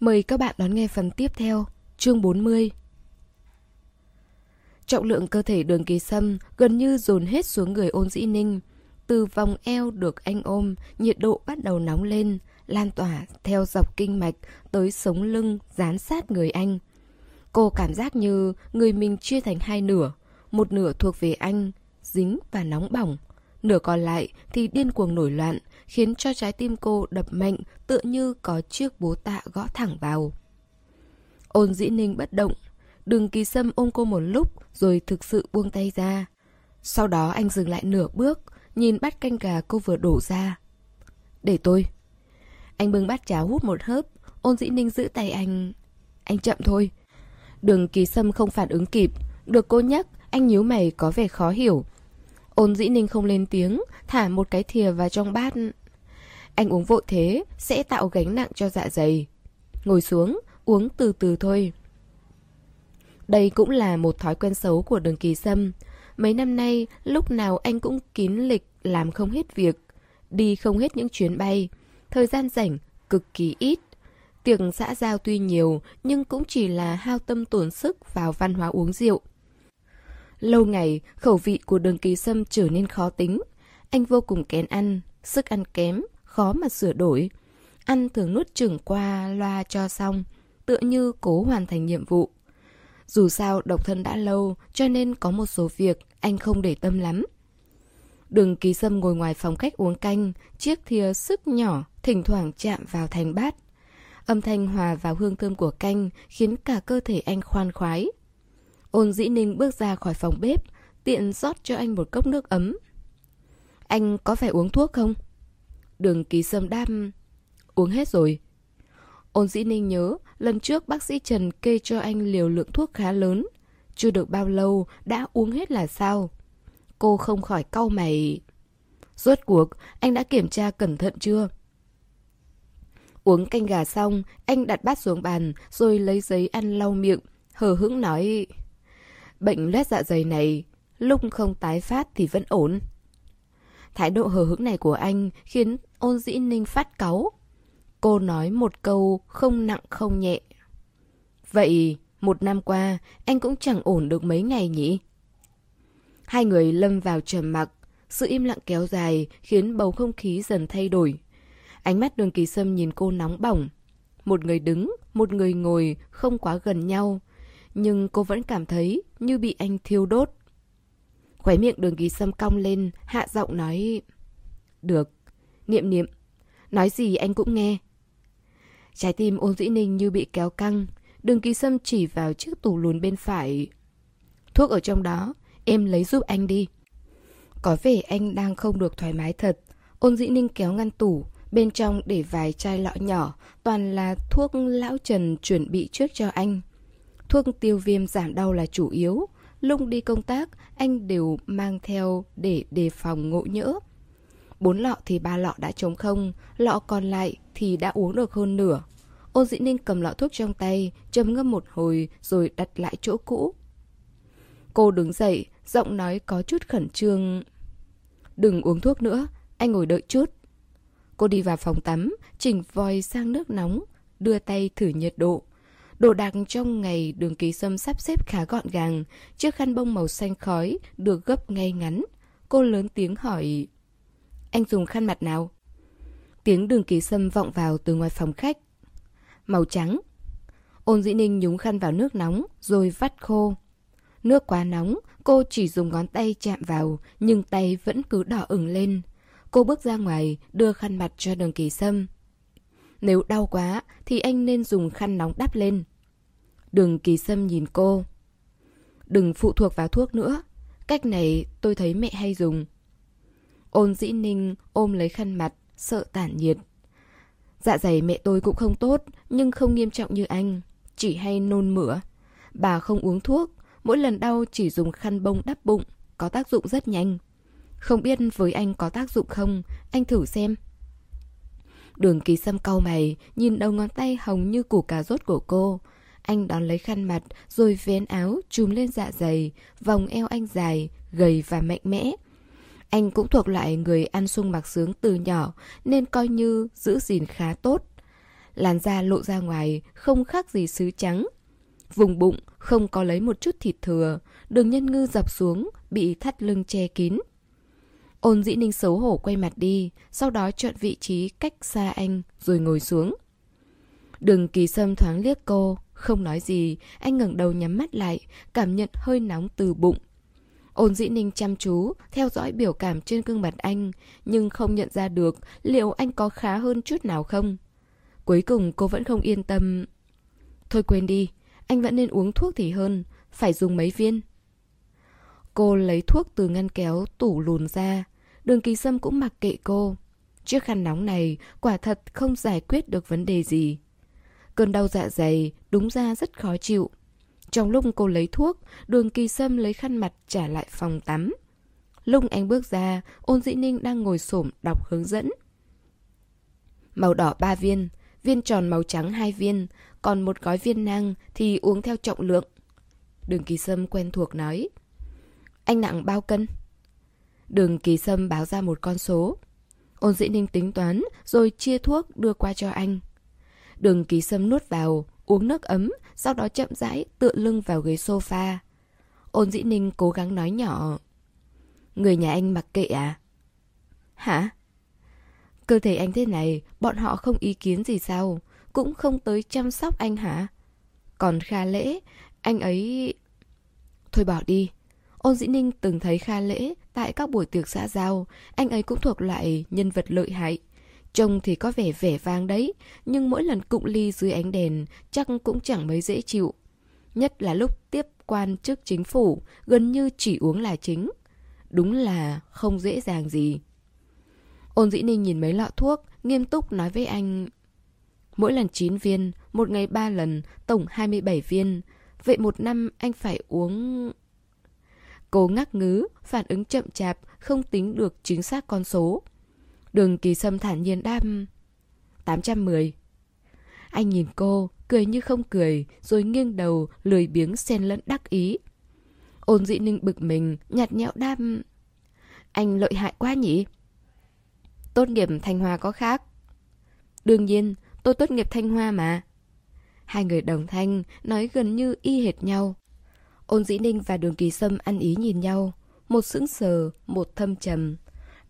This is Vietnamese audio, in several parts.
Mời các bạn đón nghe phần tiếp theo, chương 40. Trọng lượng cơ thể đường kỳ sâm gần như dồn hết xuống người ôn dĩ ninh. Từ vòng eo được anh ôm, nhiệt độ bắt đầu nóng lên, lan tỏa theo dọc kinh mạch tới sống lưng dán sát người anh. Cô cảm giác như người mình chia thành hai nửa, một nửa thuộc về anh, dính và nóng bỏng. Nửa còn lại thì điên cuồng nổi loạn, khiến cho trái tim cô đập mạnh tựa như có chiếc bố tạ gõ thẳng vào. Ôn dĩ ninh bất động, đừng kỳ sâm ôm cô một lúc rồi thực sự buông tay ra. Sau đó anh dừng lại nửa bước, nhìn bát canh gà cô vừa đổ ra. Để tôi. Anh bưng bát cháo hút một hớp, ôn dĩ ninh giữ tay anh. Anh chậm thôi. Đường kỳ sâm không phản ứng kịp, được cô nhắc, anh nhíu mày có vẻ khó hiểu. Ôn dĩ ninh không lên tiếng, thả một cái thìa vào trong bát. Anh uống vội thế, sẽ tạo gánh nặng cho dạ dày. Ngồi xuống, uống từ từ thôi. Đây cũng là một thói quen xấu của đường kỳ sâm. Mấy năm nay, lúc nào anh cũng kín lịch, làm không hết việc. Đi không hết những chuyến bay. Thời gian rảnh, cực kỳ ít. Tiệc xã giao tuy nhiều, nhưng cũng chỉ là hao tâm tổn sức vào văn hóa uống rượu. Lâu ngày, khẩu vị của đường kỳ sâm trở nên khó tính. Anh vô cùng kén ăn, sức ăn kém, khó mà sửa đổi. Ăn thường nuốt chừng qua loa cho xong, tựa như cố hoàn thành nhiệm vụ. Dù sao độc thân đã lâu cho nên có một số việc anh không để tâm lắm. Đường kỳ sâm ngồi ngoài phòng khách uống canh, chiếc thìa sức nhỏ thỉnh thoảng chạm vào thành bát. Âm thanh hòa vào hương thơm của canh khiến cả cơ thể anh khoan khoái. Ôn dĩ ninh bước ra khỏi phòng bếp, tiện rót cho anh một cốc nước ấm. Anh có phải uống thuốc không? Đường kỳ sâm đam... Uống hết rồi. Ôn dĩ ninh nhớ, lần trước bác sĩ Trần kê cho anh liều lượng thuốc khá lớn. Chưa được bao lâu, đã uống hết là sao? Cô không khỏi cau mày. Rốt cuộc, anh đã kiểm tra cẩn thận chưa? Uống canh gà xong, anh đặt bát xuống bàn, rồi lấy giấy ăn lau miệng, hờ hững nói... Bệnh loét dạ dày này, lúc không tái phát thì vẫn ổn. Thái độ hờ hững này của anh khiến ôn dĩ ninh phát cáu. Cô nói một câu không nặng không nhẹ. Vậy, một năm qua, anh cũng chẳng ổn được mấy ngày nhỉ? Hai người lâm vào trầm mặc, sự im lặng kéo dài khiến bầu không khí dần thay đổi. Ánh mắt đường kỳ sâm nhìn cô nóng bỏng. Một người đứng, một người ngồi, không quá gần nhau. Nhưng cô vẫn cảm thấy như bị anh thiêu đốt. Khóe miệng đường kỳ sâm cong lên, hạ giọng nói... Được, niệm niệm. Nói gì anh cũng nghe. Trái tim ôn dĩ ninh như bị kéo căng. Đường kỳ sâm chỉ vào chiếc tủ lùn bên phải. Thuốc ở trong đó, em lấy giúp anh đi. Có vẻ anh đang không được thoải mái thật. Ôn dĩ ninh kéo ngăn tủ, bên trong để vài chai lọ nhỏ, toàn là thuốc lão Trần chuẩn bị trước cho anh. Thuốc tiêu viêm giảm đau là chủ yếu. Lung đi công tác, anh đều mang theo để đề phòng ngộ nhỡ. Bốn lọ thì ba lọ đã trống không, lọ còn lại thì đã uống được hơn nửa. Ôn dĩ ninh cầm lọ thuốc trong tay, châm ngâm một hồi rồi đặt lại chỗ cũ. Cô đứng dậy, giọng nói có chút khẩn trương. Đừng uống thuốc nữa, anh ngồi đợi chút. Cô đi vào phòng tắm, chỉnh vòi sang nước nóng, đưa tay thử nhiệt độ. Đồ đạc trong ngày đường ký sâm sắp xếp khá gọn gàng, chiếc khăn bông màu xanh khói được gấp ngay ngắn. Cô lớn tiếng hỏi, anh dùng khăn mặt nào? Tiếng đường ký sâm vọng vào từ ngoài phòng khách. Màu trắng. Ôn dĩ ninh nhúng khăn vào nước nóng, rồi vắt khô. Nước quá nóng, cô chỉ dùng ngón tay chạm vào, nhưng tay vẫn cứ đỏ ửng lên. Cô bước ra ngoài, đưa khăn mặt cho đường kỳ sâm. Nếu đau quá, thì anh nên dùng khăn nóng đắp lên. Đường kỳ sâm nhìn cô. Đừng phụ thuộc vào thuốc nữa. Cách này tôi thấy mẹ hay dùng. Ôn dĩ ninh ôm lấy khăn mặt, sợ tản nhiệt. Dạ dày mẹ tôi cũng không tốt, nhưng không nghiêm trọng như anh. Chỉ hay nôn mửa. Bà không uống thuốc, mỗi lần đau chỉ dùng khăn bông đắp bụng, có tác dụng rất nhanh. Không biết với anh có tác dụng không, anh thử xem. Đường kỳ sâm cau mày, nhìn đầu ngón tay hồng như củ cà rốt của cô. Anh đón lấy khăn mặt, rồi vén áo, trùm lên dạ dày, vòng eo anh dài, gầy và mạnh mẽ. Anh cũng thuộc loại người ăn sung mặc sướng từ nhỏ, nên coi như giữ gìn khá tốt. Làn da lộ ra ngoài, không khác gì sứ trắng. Vùng bụng không có lấy một chút thịt thừa, đường nhân ngư dập xuống, bị thắt lưng che kín. Ôn dĩ ninh xấu hổ quay mặt đi, sau đó chọn vị trí cách xa anh rồi ngồi xuống. Đường kỳ sâm thoáng liếc cô, không nói gì, anh ngẩng đầu nhắm mắt lại, cảm nhận hơi nóng từ bụng. Ôn dĩ ninh chăm chú, theo dõi biểu cảm trên gương mặt anh, nhưng không nhận ra được liệu anh có khá hơn chút nào không. Cuối cùng cô vẫn không yên tâm. Thôi quên đi, anh vẫn nên uống thuốc thì hơn, phải dùng mấy viên. Cô lấy thuốc từ ngăn kéo tủ lùn ra, đường kỳ sâm cũng mặc kệ cô. Chiếc khăn nóng này quả thật không giải quyết được vấn đề gì. Cơn đau dạ dày đúng ra rất khó chịu. Trong lúc cô lấy thuốc, đường kỳ sâm lấy khăn mặt trả lại phòng tắm. Lúc anh bước ra, ôn dĩ ninh đang ngồi xổm đọc hướng dẫn. Màu đỏ 3 viên, viên tròn màu trắng 2 viên, còn một gói viên nang thì uống theo trọng lượng. Đường kỳ sâm quen thuộc nói. Anh nặng bao cân? Đường kỳ sâm báo ra một con số. Ôn dĩ ninh tính toán rồi chia thuốc đưa qua cho anh. Đường ký sâm nuốt vào, uống nước ấm, sau đó chậm rãi tựa lưng vào ghế sofa. Ôn dĩ ninh cố gắng nói nhỏ. Người nhà anh mặc kệ à? Hả? Cơ thể anh thế này, bọn họ không ý kiến gì sao? Cũng không tới chăm sóc anh hả? Còn Kha Lễ, anh ấy... Thôi bỏ đi. Ôn Dĩ Ninh từng thấy Kha Lễ tại các buổi tiệc xã giao, anh ấy cũng thuộc loại nhân vật lợi hại. Trông thì có vẻ vẻ vang đấy, nhưng mỗi lần cụng ly dưới ánh đèn chắc cũng chẳng mấy dễ chịu. Nhất là lúc tiếp quan chức chính phủ, gần như chỉ uống là chính. Đúng là không dễ dàng gì. Ôn dĩ ninh nhìn mấy lọ thuốc, nghiêm túc nói với anh. Mỗi lần 9 viên, một ngày 3 lần, tổng 27 viên. Vậy một năm anh phải uống... Cô ngắc ngứ, phản ứng chậm chạp, không tính được chính xác con số. Đường kỳ sâm thản nhiên đáp. 810 Anh nhìn cô, cười như không cười Rồi nghiêng đầu, lười biếng xen lẫn đắc ý. Ôn dị ninh bực mình, nhạt nhẽo đáp. Anh lợi hại quá nhỉ? Tốt nghiệp Thanh Hoa có khác. Đương nhiên, tôi tốt nghiệp Thanh Hoa mà. Hai người đồng thanh, nói gần như y hệt nhau. Ôn dĩ ninh và đường kỳ sâm ăn ý nhìn nhau. Một sững sờ, một thâm trầm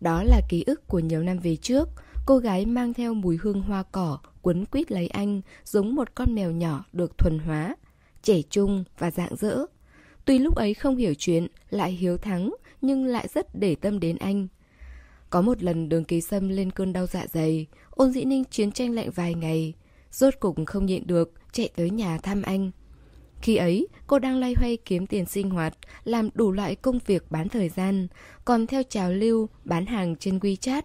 đó là ký ức của nhiều năm về trước, cô gái mang theo mùi hương hoa cỏ, quấn quýt lấy anh, giống một con mèo nhỏ được thuần hóa, trẻ trung và dạng dỡ. Tuy lúc ấy không hiểu chuyện, lại hiếu thắng, nhưng lại rất để tâm đến anh. Có một lần đường kỳ sâm lên cơn đau dạ dày, ôn dĩ ninh chiến tranh lạnh vài ngày. Rốt cục không nhịn được, chạy tới nhà thăm anh. Khi ấy, cô đang loay hoay kiếm tiền sinh hoạt, làm đủ loại công việc bán thời gian, còn theo trào lưu bán hàng trên WeChat.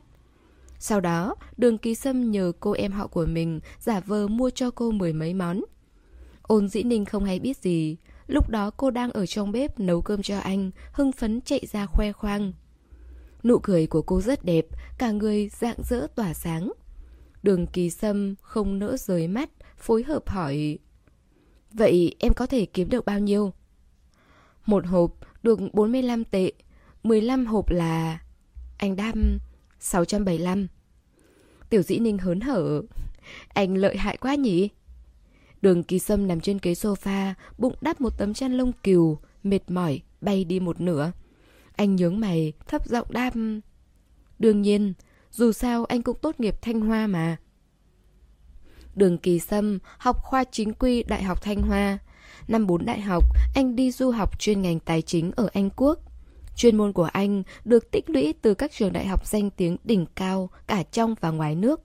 Sau đó, đường ký sâm nhờ cô em họ của mình giả vờ mua cho cô mười mấy món. Ôn dĩ ninh không hay biết gì. Lúc đó cô đang ở trong bếp nấu cơm cho anh, hưng phấn chạy ra khoe khoang. Nụ cười của cô rất đẹp, cả người dạng dỡ tỏa sáng. Đường kỳ sâm không nỡ rời mắt, phối hợp hỏi Vậy em có thể kiếm được bao nhiêu? Một hộp được 45 tệ, 15 hộp là... Anh đam 675. Tiểu dĩ ninh hớn hở. Anh lợi hại quá nhỉ? Đường kỳ sâm nằm trên ghế sofa, bụng đắp một tấm chăn lông cừu, mệt mỏi, bay đi một nửa. Anh nhướng mày, thấp giọng đam. Đương nhiên, dù sao anh cũng tốt nghiệp Thanh Hoa mà. Đường Kỳ Sâm học khoa chính quy Đại học Thanh Hoa. Năm 4 đại học, anh đi du học chuyên ngành tài chính ở Anh Quốc. Chuyên môn của anh được tích lũy từ các trường đại học danh tiếng đỉnh cao cả trong và ngoài nước.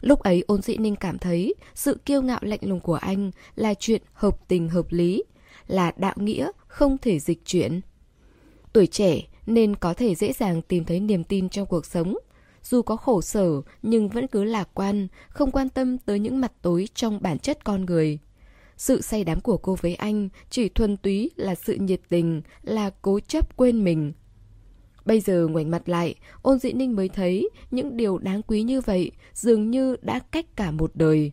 Lúc ấy ôn dị ninh cảm thấy sự kiêu ngạo lạnh lùng của anh là chuyện hợp tình hợp lý, là đạo nghĩa không thể dịch chuyển. Tuổi trẻ nên có thể dễ dàng tìm thấy niềm tin trong cuộc sống dù có khổ sở nhưng vẫn cứ lạc quan, không quan tâm tới những mặt tối trong bản chất con người. Sự say đắm của cô với anh chỉ thuần túy là sự nhiệt tình, là cố chấp quên mình. Bây giờ ngoảnh mặt lại, ôn dị ninh mới thấy những điều đáng quý như vậy dường như đã cách cả một đời.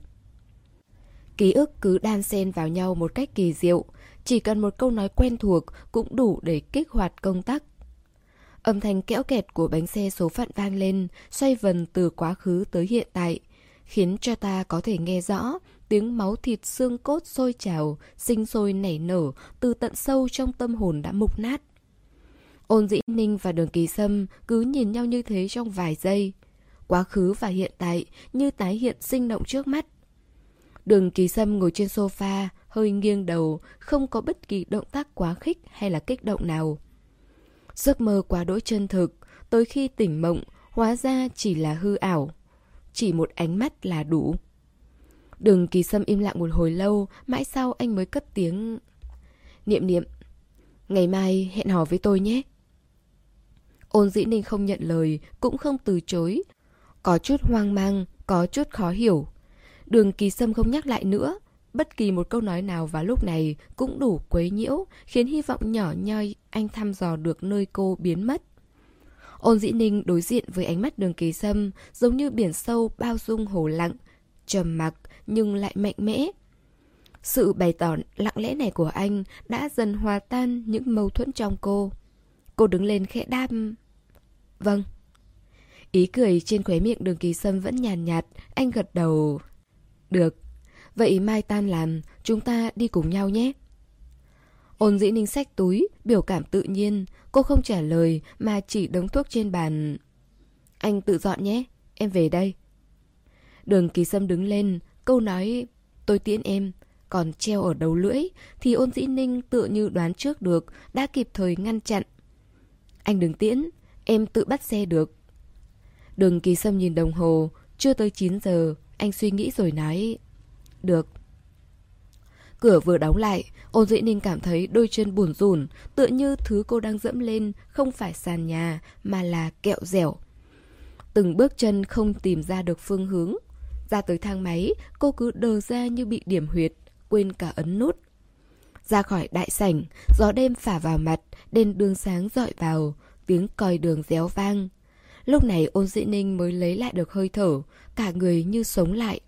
Ký ức cứ đan xen vào nhau một cách kỳ diệu, chỉ cần một câu nói quen thuộc cũng đủ để kích hoạt công tắc Âm thanh kẽo kẹt của bánh xe số phận vang lên, xoay vần từ quá khứ tới hiện tại. khiến cho ta có thể nghe rõ tiếng máu thịt xương cốt sôi trào, sinh sôi nảy nở từ tận sâu trong tâm hồn đã mục nát. Ôn dĩ ninh và đường kỳ sâm cứ nhìn nhau như thế trong vài giây. Quá khứ và hiện tại như tái hiện sinh động trước mắt. Đường kỳ sâm ngồi trên sofa, hơi nghiêng đầu, không có bất kỳ động tác quá khích hay là kích động nào. Giấc mơ quá đỗi chân thực, tới khi tỉnh mộng, hóa ra chỉ là hư ảo. Chỉ một ánh mắt là đủ. Đường kỳ sâm im lặng một hồi lâu, mãi sau anh mới cất tiếng. Niệm niệm, ngày mai hẹn hò với tôi nhé. Ôn dĩ ninh không nhận lời, cũng không từ chối. Có chút hoang mang, có chút khó hiểu. Đường kỳ sâm không nhắc lại nữa. Bất kỳ một câu nói nào vào lúc này cũng đủ quấy nhiễu, khiến hy vọng nhỏ nhoi anh thăm dò được nơi cô biến mất. Ôn dĩ ninh đối diện với ánh mắt đường kỳ sâm, giống như biển sâu bao dung hồ lặng, trầm mặc nhưng lại mạnh mẽ. Sự bày tỏ lặng lẽ này của anh đã dần hòa tan những mâu thuẫn trong cô. Cô đứng lên khẽ đam. Vâng. Ý cười trên khóe miệng đường kỳ sâm vẫn nhàn nhạt, anh gật đầu. Được. Vậy mai tan làm, chúng ta đi cùng nhau nhé. Ôn dĩ ninh sách túi, biểu cảm tự nhiên. Cô không trả lời mà chỉ đống thuốc trên bàn. Anh tự dọn nhé, em về đây. Đường kỳ sâm đứng lên, câu nói tôi tiễn em, còn treo ở đầu lưỡi thì ôn dĩ ninh tự như đoán trước được, đã kịp thời ngăn chặn. Anh đừng tiễn, em tự bắt xe được. Đường kỳ sâm nhìn đồng hồ, chưa tới 9 giờ, anh suy nghĩ rồi nói. Được. Cửa vừa đóng lại, ôn dĩ ninh cảm thấy đôi chân buồn rùn, tựa như thứ cô đang dẫm lên không phải sàn nhà mà là kẹo dẻo. Từng bước chân không tìm ra được phương hướng. Ra tới thang máy, cô cứ đờ ra như bị điểm huyệt, quên cả ấn nút. Ra khỏi đại sảnh, gió đêm phả vào mặt, đèn đường sáng dọi vào, tiếng còi đường réo vang. Lúc này ôn dĩ ninh mới lấy lại được hơi thở, cả người như sống lại.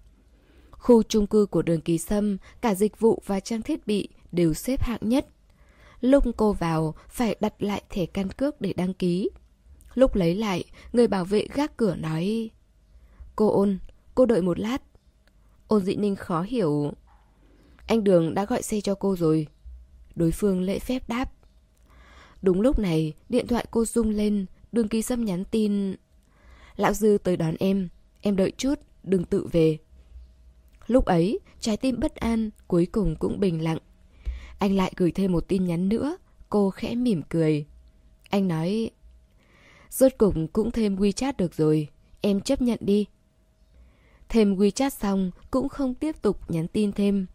Khu chung cư của đường kỳ sâm, cả dịch vụ và trang thiết bị đều xếp hạng nhất. Lúc cô vào, phải đặt lại thẻ căn cước để đăng ký. Lúc lấy lại, người bảo vệ gác cửa nói Cô ôn, cô đợi một lát. Ôn dị ninh khó hiểu. Anh Đường đã gọi xe cho cô rồi. Đối phương lễ phép đáp. Đúng lúc này, điện thoại cô rung lên, đường kỳ sâm nhắn tin. Lão Dư tới đón em, em đợi chút, đừng tự về. Lúc ấy, trái tim bất an, cuối cùng cũng bình lặng. Anh lại gửi thêm một tin nhắn nữa, cô khẽ mỉm cười. Anh nói, rốt cục cũng thêm WeChat được rồi, em chấp nhận đi. Thêm WeChat xong, cũng không tiếp tục nhắn tin thêm.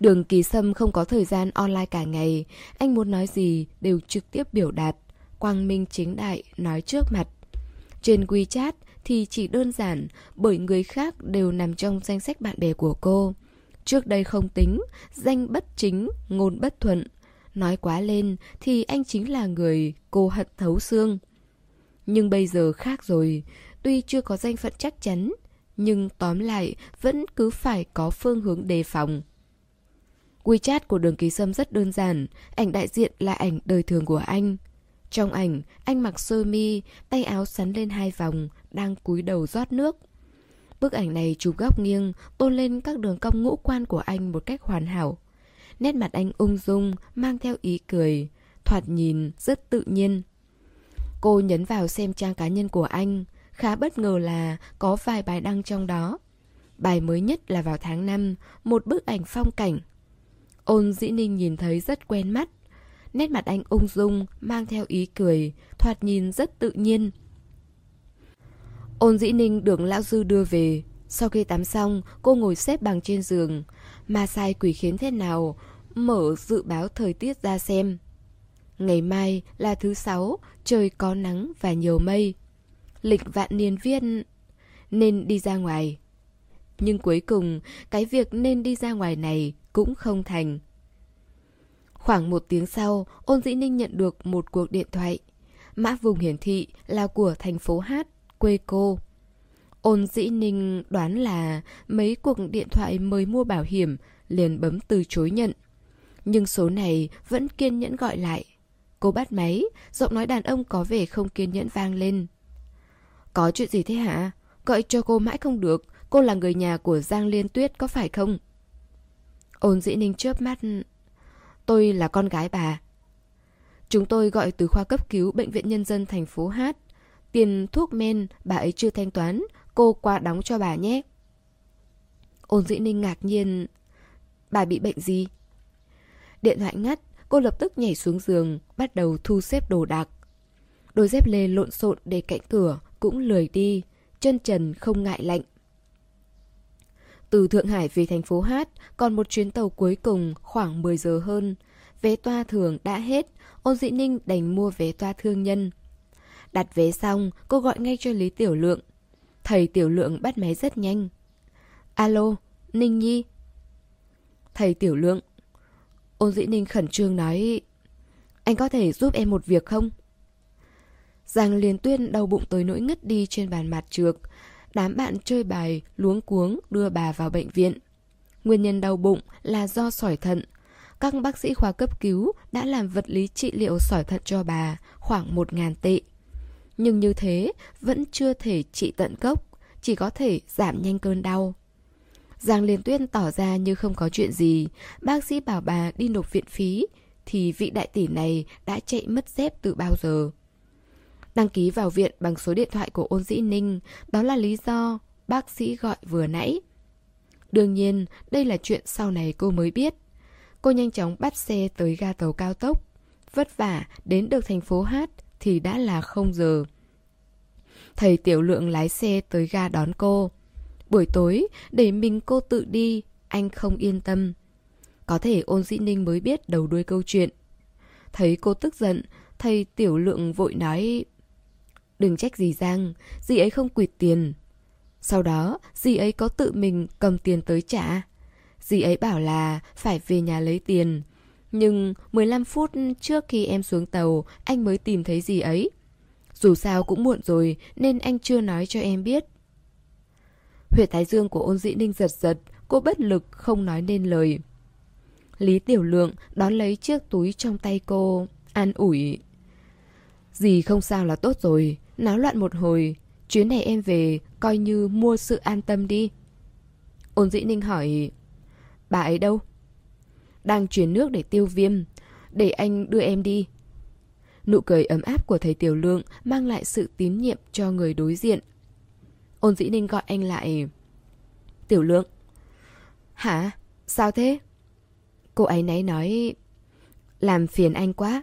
Đường Kỳ Sâm không có thời gian online cả ngày, anh muốn nói gì đều trực tiếp biểu đạt, quang minh chính đại nói trước mặt. Trên WeChat thì chỉ đơn giản bởi người khác đều nằm trong danh sách bạn bè của cô. Trước đây không tính, danh bất chính, ngôn bất thuận. Nói quá lên thì anh chính là người cô hận thấu xương. Nhưng bây giờ khác rồi, tuy chưa có danh phận chắc chắn, nhưng tóm lại vẫn cứ phải có phương hướng đề phòng. WeChat của đường ký sâm rất đơn giản, ảnh đại diện là ảnh đời thường của anh. Trong ảnh, anh mặc sơ mi, tay áo sắn lên hai vòng, đang cúi đầu rót nước. Bức ảnh này chụp góc nghiêng, tôn lên các đường cong ngũ quan của anh một cách hoàn hảo. Nét mặt anh ung dung, mang theo ý cười, thoạt nhìn rất tự nhiên. Cô nhấn vào xem trang cá nhân của anh, khá bất ngờ là có vài bài đăng trong đó. Bài mới nhất là vào tháng 5, một bức ảnh phong cảnh. Ôn dĩ ninh nhìn thấy rất quen mắt. Nét mặt anh ung dung, mang theo ý cười, thoạt nhìn rất tự nhiên. Ôn dĩ ninh được lão dư đưa về. Sau khi tắm xong, cô ngồi xếp bằng trên giường. Mà sai quỷ khiến thế nào? Mở dự báo thời tiết ra xem. Ngày mai là thứ sáu, trời có nắng và nhiều mây. Lịch vạn niên viên nên đi ra ngoài. Nhưng cuối cùng, cái việc nên đi ra ngoài này cũng không thành. Khoảng một tiếng sau, ôn dĩ ninh nhận được một cuộc điện thoại. Mã vùng hiển thị là của thành phố Hát, quê cô. Ôn dĩ ninh đoán là mấy cuộc điện thoại mời mua bảo hiểm liền bấm từ chối nhận. Nhưng số này vẫn kiên nhẫn gọi lại. Cô bắt máy, giọng nói đàn ông có vẻ không kiên nhẫn vang lên. Có chuyện gì thế hả? Gọi cho cô mãi không được, cô là người nhà của Giang Liên Tuyết có phải không? Ôn dĩ ninh chớp mắt. Tôi là con gái bà. Chúng tôi gọi từ khoa cấp cứu Bệnh viện Nhân dân thành phố Hát. Tiền thuốc men bà ấy chưa thanh toán, cô qua đóng cho bà nhé. Ôn dĩ ninh ngạc nhiên. Bà bị bệnh gì? Điện thoại ngắt, cô lập tức nhảy xuống giường, bắt đầu thu xếp đồ đạc. Đôi dép lê lộn xộn để cạnh cửa, cũng lười đi, chân trần không ngại lạnh. Từ Thượng Hải về thành phố Hát, còn một chuyến tàu cuối cùng khoảng 10 giờ hơn. Vé toa thường đã hết, ôn dĩ ninh đành mua vé toa thương nhân. Đặt vé xong, cô gọi ngay cho Lý Tiểu Lượng. Thầy Tiểu Lượng bắt máy rất nhanh. Alo, Ninh Nhi. Thầy Tiểu Lượng. Ôn dĩ ninh khẩn trương nói, anh có thể giúp em một việc không? Giang liền tuyên đau bụng tới nỗi ngất đi trên bàn mặt trược. Đám bạn chơi bài, luống cuống đưa bà vào bệnh viện. Nguyên nhân đau bụng là do sỏi thận. Các bác sĩ khoa cấp cứu đã làm vật lý trị liệu sỏi thận cho bà, khoảng 1.000 tệ. Nhưng như thế vẫn chưa thể trị tận gốc, chỉ có thể giảm nhanh cơn đau. Giang Liên Tuyên tỏ ra như không có chuyện gì, bác sĩ bảo bà đi nộp viện phí, thì vị đại tỷ này đã chạy mất dép từ bao giờ. Đăng ký vào viện bằng số điện thoại của ôn dĩ ninh, đó là lý do bác sĩ gọi vừa nãy. Đương nhiên, đây là chuyện sau này cô mới biết. Cô nhanh chóng bắt xe tới ga tàu cao tốc. Vất vả, đến được thành phố Hát thì đã là không giờ. Thầy Tiểu Lượng lái xe tới ga đón cô. Buổi tối, để mình cô tự đi, anh không yên tâm. Có thể ôn dĩ ninh mới biết đầu đuôi câu chuyện. Thấy cô tức giận, thầy Tiểu Lượng vội nói Đừng trách dì Giang, dì ấy không quỵt tiền. Sau đó, dì ấy có tự mình cầm tiền tới trả. Dì ấy bảo là phải về nhà lấy tiền. Nhưng 15 phút trước khi em xuống tàu, anh mới tìm thấy dì ấy. Dù sao cũng muộn rồi nên anh chưa nói cho em biết. Huyệt thái dương của ôn dĩ ninh giật giật, cô bất lực không nói nên lời. Lý Tiểu Lượng đón lấy chiếc túi trong tay cô, an ủi. Dì không sao là tốt rồi, Náo loạn một hồi, chuyến này em về coi như mua sự an tâm đi. Ôn dĩ ninh hỏi, bà ấy đâu? Đang chuyển nước để tiêu viêm, để anh đưa em đi. Nụ cười ấm áp của thầy Tiểu Lượng mang lại sự tín nhiệm cho người đối diện. Ôn dĩ ninh gọi anh lại. Tiểu Lượng. Hả? Sao thế? Cô ấy nấy nói... Làm phiền anh quá.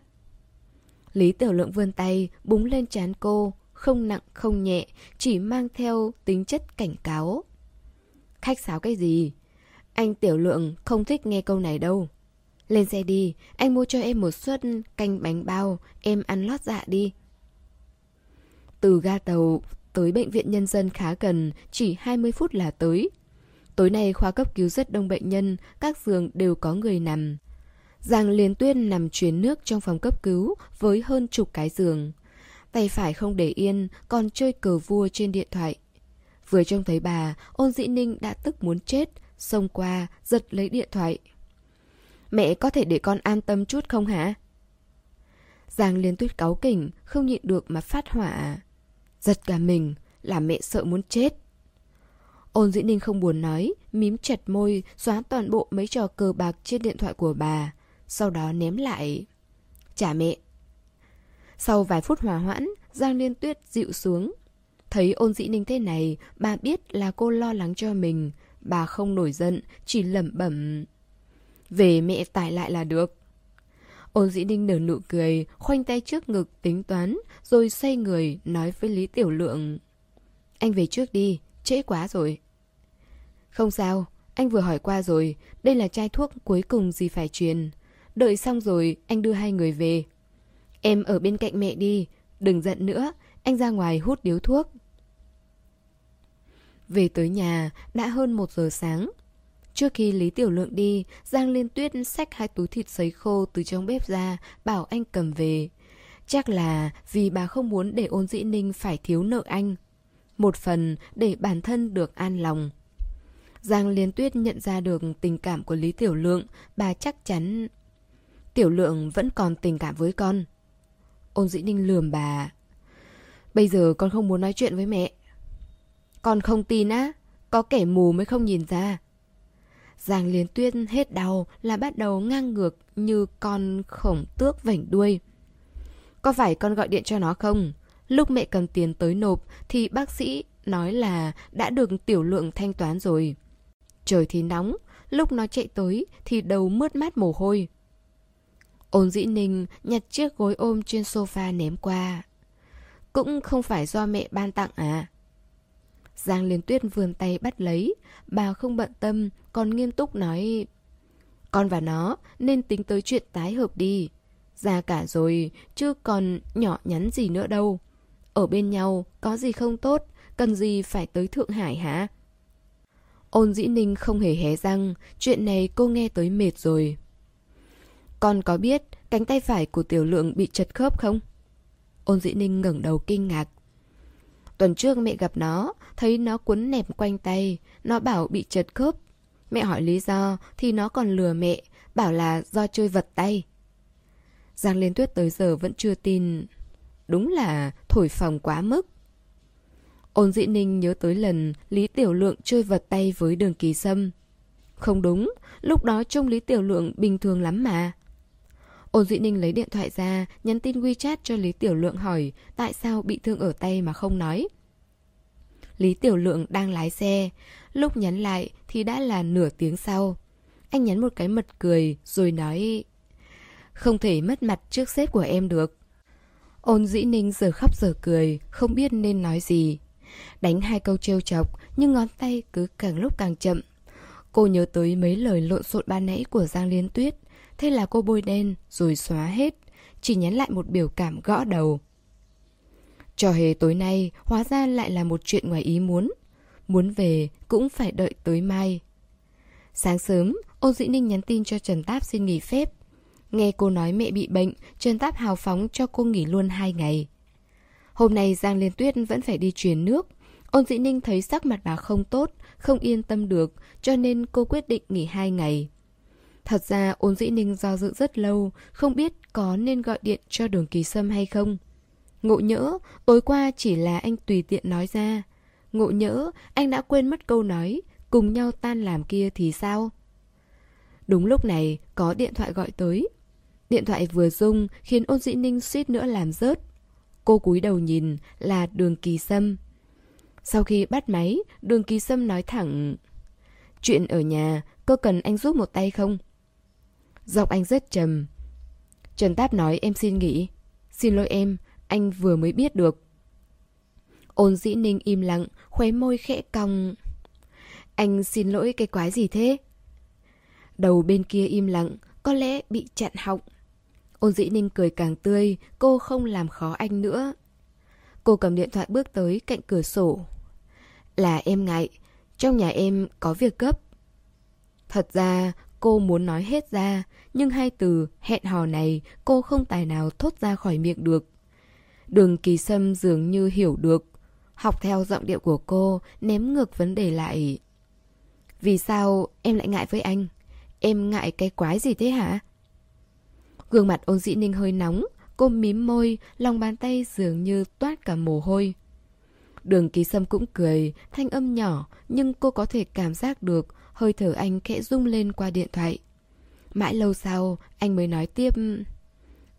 Lý Tiểu Lượng vươn tay, búng lên chán cô, không nặng không nhẹ, chỉ mang theo tính chất cảnh cáo. Khách sáo cái gì? Anh Tiểu Lượng không thích nghe câu này đâu. Lên xe đi, anh mua cho em một suất canh bánh bao, em ăn lót dạ đi. Từ ga tàu tới bệnh viện nhân dân khá gần, chỉ 20 phút là tới. Tối nay khoa cấp cứu rất đông bệnh nhân, các giường đều có người nằm. Giang Liên Tuyên nằm truyền nước trong phòng cấp cứu với hơn chục cái giường. Tay phải không để yên, còn chơi cờ vua trên điện thoại. Vừa trông thấy bà, ôn dĩ ninh đã tức muốn chết, xông qua, giật lấy điện thoại. Mẹ có thể để con an tâm chút không hả? Giang liên tuyết cáu kỉnh, không nhịn được mà phát hỏa. Giật cả mình, làm mẹ sợ muốn chết. Ôn dĩ ninh không buồn nói, mím chặt môi, xóa toàn bộ mấy trò cờ bạc trên điện thoại của bà. Sau đó ném lại. Trả mẹ. Sau vài phút hòa hoãn, Giang Liên Tuyết dịu xuống. Thấy ôn dĩ ninh thế này, bà biết là cô lo lắng cho mình. Bà không nổi giận, chỉ lẩm bẩm. Về mẹ tải lại là được. Ôn dĩ ninh nở nụ cười, khoanh tay trước ngực tính toán, rồi xoay người nói với Lý Tiểu Lượng. Anh về trước đi, trễ quá rồi. Không sao, anh vừa hỏi qua rồi, đây là chai thuốc cuối cùng gì phải truyền. Đợi xong rồi, anh đưa hai người về. Em ở bên cạnh mẹ đi, đừng giận nữa, anh ra ngoài hút điếu thuốc. Về tới nhà, đã hơn một giờ sáng. Trước khi Lý Tiểu Lượng đi, Giang Liên Tuyết xách hai túi thịt sấy khô từ trong bếp ra, bảo anh cầm về. Chắc là vì bà không muốn để ôn dĩ ninh phải thiếu nợ anh. Một phần để bản thân được an lòng. Giang Liên Tuyết nhận ra được tình cảm của Lý Tiểu Lượng, bà chắc chắn... Tiểu Lượng vẫn còn tình cảm với con. Ôn dĩ ninh lườm bà. Bây giờ con không muốn nói chuyện với mẹ. Con không tin á, có kẻ mù mới không nhìn ra. Giang Liên Tuyết hết đau là bắt đầu ngang ngược như con khổng tước vảnh đuôi. Có phải con gọi điện cho nó không? Lúc mẹ cầm tiền tới nộp thì bác sĩ nói là đã được tiểu lượng thanh toán rồi. Trời thì nóng, lúc nó chạy tới thì đầu mướt mát mồ hôi. Ôn dĩ ninh nhặt chiếc gối ôm trên sofa ném qua. Cũng không phải do mẹ ban tặng à? Giang Liên Tuyết vươn tay bắt lấy, bà không bận tâm, còn nghiêm túc nói Con và nó nên tính tới chuyện tái hợp đi. Già cả rồi, chứ còn nhỏ nhắn gì nữa đâu. Ở bên nhau, có gì không tốt, cần gì phải tới Thượng Hải hả? Ôn dĩ ninh không hề hé răng, chuyện này cô nghe tới mệt rồi. Con có biết cánh tay phải của tiểu lượng bị chật khớp không? Ôn dĩ ninh ngẩng đầu kinh ngạc. Tuần trước mẹ gặp nó, thấy nó cuốn nẹp quanh tay, nó bảo bị chật khớp. Mẹ hỏi lý do thì nó còn lừa mẹ, bảo là do chơi vật tay. Giang Liên Tuyết tới giờ vẫn chưa tin. Đúng là thổi phòng quá mức. Ôn dĩ ninh nhớ tới lần Lý Tiểu Lượng chơi vật tay với đường kỳ sâm. Không đúng, lúc đó trông Lý Tiểu Lượng bình thường lắm mà. Ôn dĩ ninh lấy điện thoại ra, nhắn tin WeChat cho Lý Tiểu Lượng hỏi tại sao bị thương ở tay mà không nói. Lý Tiểu Lượng đang lái xe, lúc nhắn lại thì đã là nửa tiếng sau. Anh nhắn một cái mật cười rồi nói Không thể mất mặt trước sếp của em được. Ôn dĩ ninh giờ khóc giờ cười, không biết nên nói gì. Đánh hai câu trêu chọc, nhưng ngón tay cứ càng lúc càng chậm. Cô nhớ tới mấy lời lộn xộn ban nãy của Giang Liên Tuyết. Thế là cô bôi đen, rồi xóa hết. Chỉ nhắn lại một biểu cảm gõ đầu. Trò hề tối nay hóa ra lại là một chuyện ngoài ý muốn. Muốn về cũng phải đợi tới mai. Sáng sớm, Ô Dĩ Ninh nhắn tin cho Trần Táp xin nghỉ phép. Nghe cô nói mẹ bị bệnh, Trần Táp hào phóng cho cô nghỉ luôn hai ngày. Hôm nay Giang Liên Tuyết vẫn phải đi truyền nước. Ôn Dĩ Ninh thấy sắc mặt bà không tốt, không yên tâm được, cho nên cô quyết định nghỉ hai ngày. Thật ra ôn dĩ ninh do dự rất lâu, không biết có nên gọi điện cho đường kỳ sâm hay không. Ngộ nhỡ, tối qua chỉ là anh tùy tiện nói ra. Ngộ nhỡ, anh đã quên mất câu nói, cùng nhau tan làm kia thì sao? Đúng lúc này, có điện thoại gọi tới. Điện thoại vừa rung khiến ôn dĩ ninh suýt nữa làm rớt. Cô cúi đầu nhìn là đường kỳ sâm. Sau khi bắt máy, đường kỳ sâm nói thẳng Chuyện ở nhà, cô cần anh giúp một tay không? Giọng anh rất trầm. Trần Táp nói em xin nghỉ. Xin lỗi em, anh vừa mới biết được. Ôn dĩ ninh im lặng, khóe môi khẽ cong. Anh xin lỗi cái quái gì thế? Đầu bên kia im lặng, có lẽ bị chặn họng. Ôn dĩ ninh cười càng tươi, cô không làm khó anh nữa. Cô cầm điện thoại bước tới cạnh cửa sổ. Là em ngại, trong nhà em có việc cấp Thật ra, cô muốn nói hết ra, nhưng hai từ hẹn hò này cô không tài nào thốt ra khỏi miệng được. Đường kỳ sâm dường như hiểu được, học theo giọng điệu của cô, ném ngược vấn đề lại. Vì sao em lại ngại với anh? Em ngại cái quái gì thế hả? Gương mặt ôn dĩ ninh hơi nóng, cô mím môi, lòng bàn tay dường như toát cả mồ hôi. Đường kỳ sâm cũng cười, thanh âm nhỏ, nhưng cô có thể cảm giác được hơi thở anh khẽ rung lên qua điện thoại. Mãi lâu sau, anh mới nói tiếp...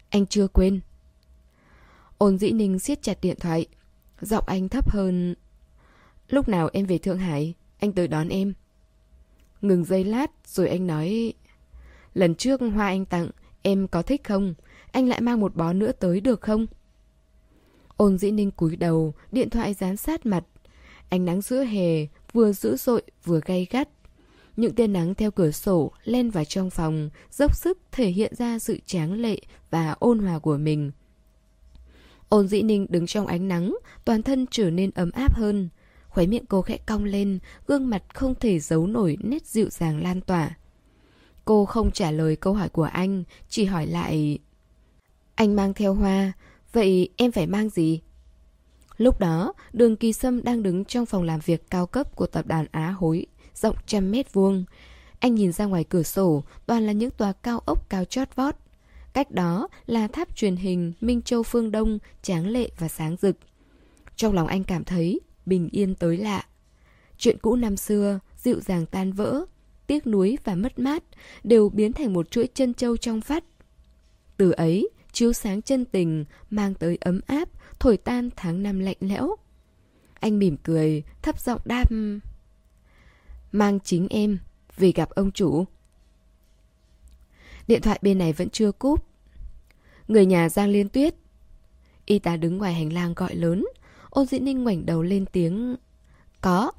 Anh chưa quên. Ôn dĩ ninh siết chặt điện thoại. Giọng anh thấp hơn... Lúc nào em về Thượng Hải, anh tới đón em. Ngừng giây lát, rồi anh nói... Lần trước hoa anh tặng, em có thích không? Anh lại mang một bó nữa tới được không? Ôn dĩ ninh cúi đầu, điện thoại dán sát mặt. Ánh nắng giữa hè, vừa dữ dội vừa gay gắt. Những tia nắng theo cửa sổ len vào trong phòng, dốc sức thể hiện ra sự tráng lệ và ôn hòa của mình. Ôn dĩ ninh đứng trong ánh nắng, toàn thân trở nên ấm áp hơn. Khóe miệng cô khẽ cong lên, gương mặt không thể giấu nổi nét dịu dàng lan tỏa. Cô không trả lời câu hỏi của anh, chỉ hỏi lại... Anh mang theo hoa, vậy em phải mang gì? Lúc đó, đường kỳ sâm đang đứng trong phòng làm việc cao cấp của tập đoàn Á Hối, rộng trăm mét vuông. Anh nhìn ra ngoài cửa sổ, toàn là những tòa cao ốc cao chót vót. Cách đó là tháp truyền hình Minh Châu Phương Đông, tráng lệ và sáng rực. Trong lòng anh cảm thấy bình yên tới lạ. Chuyện cũ năm xưa, dịu dàng tan vỡ, tiếc nuối và mất mát đều biến thành một chuỗi chân châu trong vắt. Từ ấy, chiếu sáng chân tình, mang tới ấm áp, thổi tan tháng năm lạnh lẽo. Anh mỉm cười, thấp giọng đam. Mang chính em về gặp ông chủ. Điện thoại bên này vẫn chưa cúp. Người nhà Giang Liên Tuyết. Y tá đứng ngoài hành lang gọi lớn. Ôn dĩ ninh ngoảnh đầu lên tiếng Có.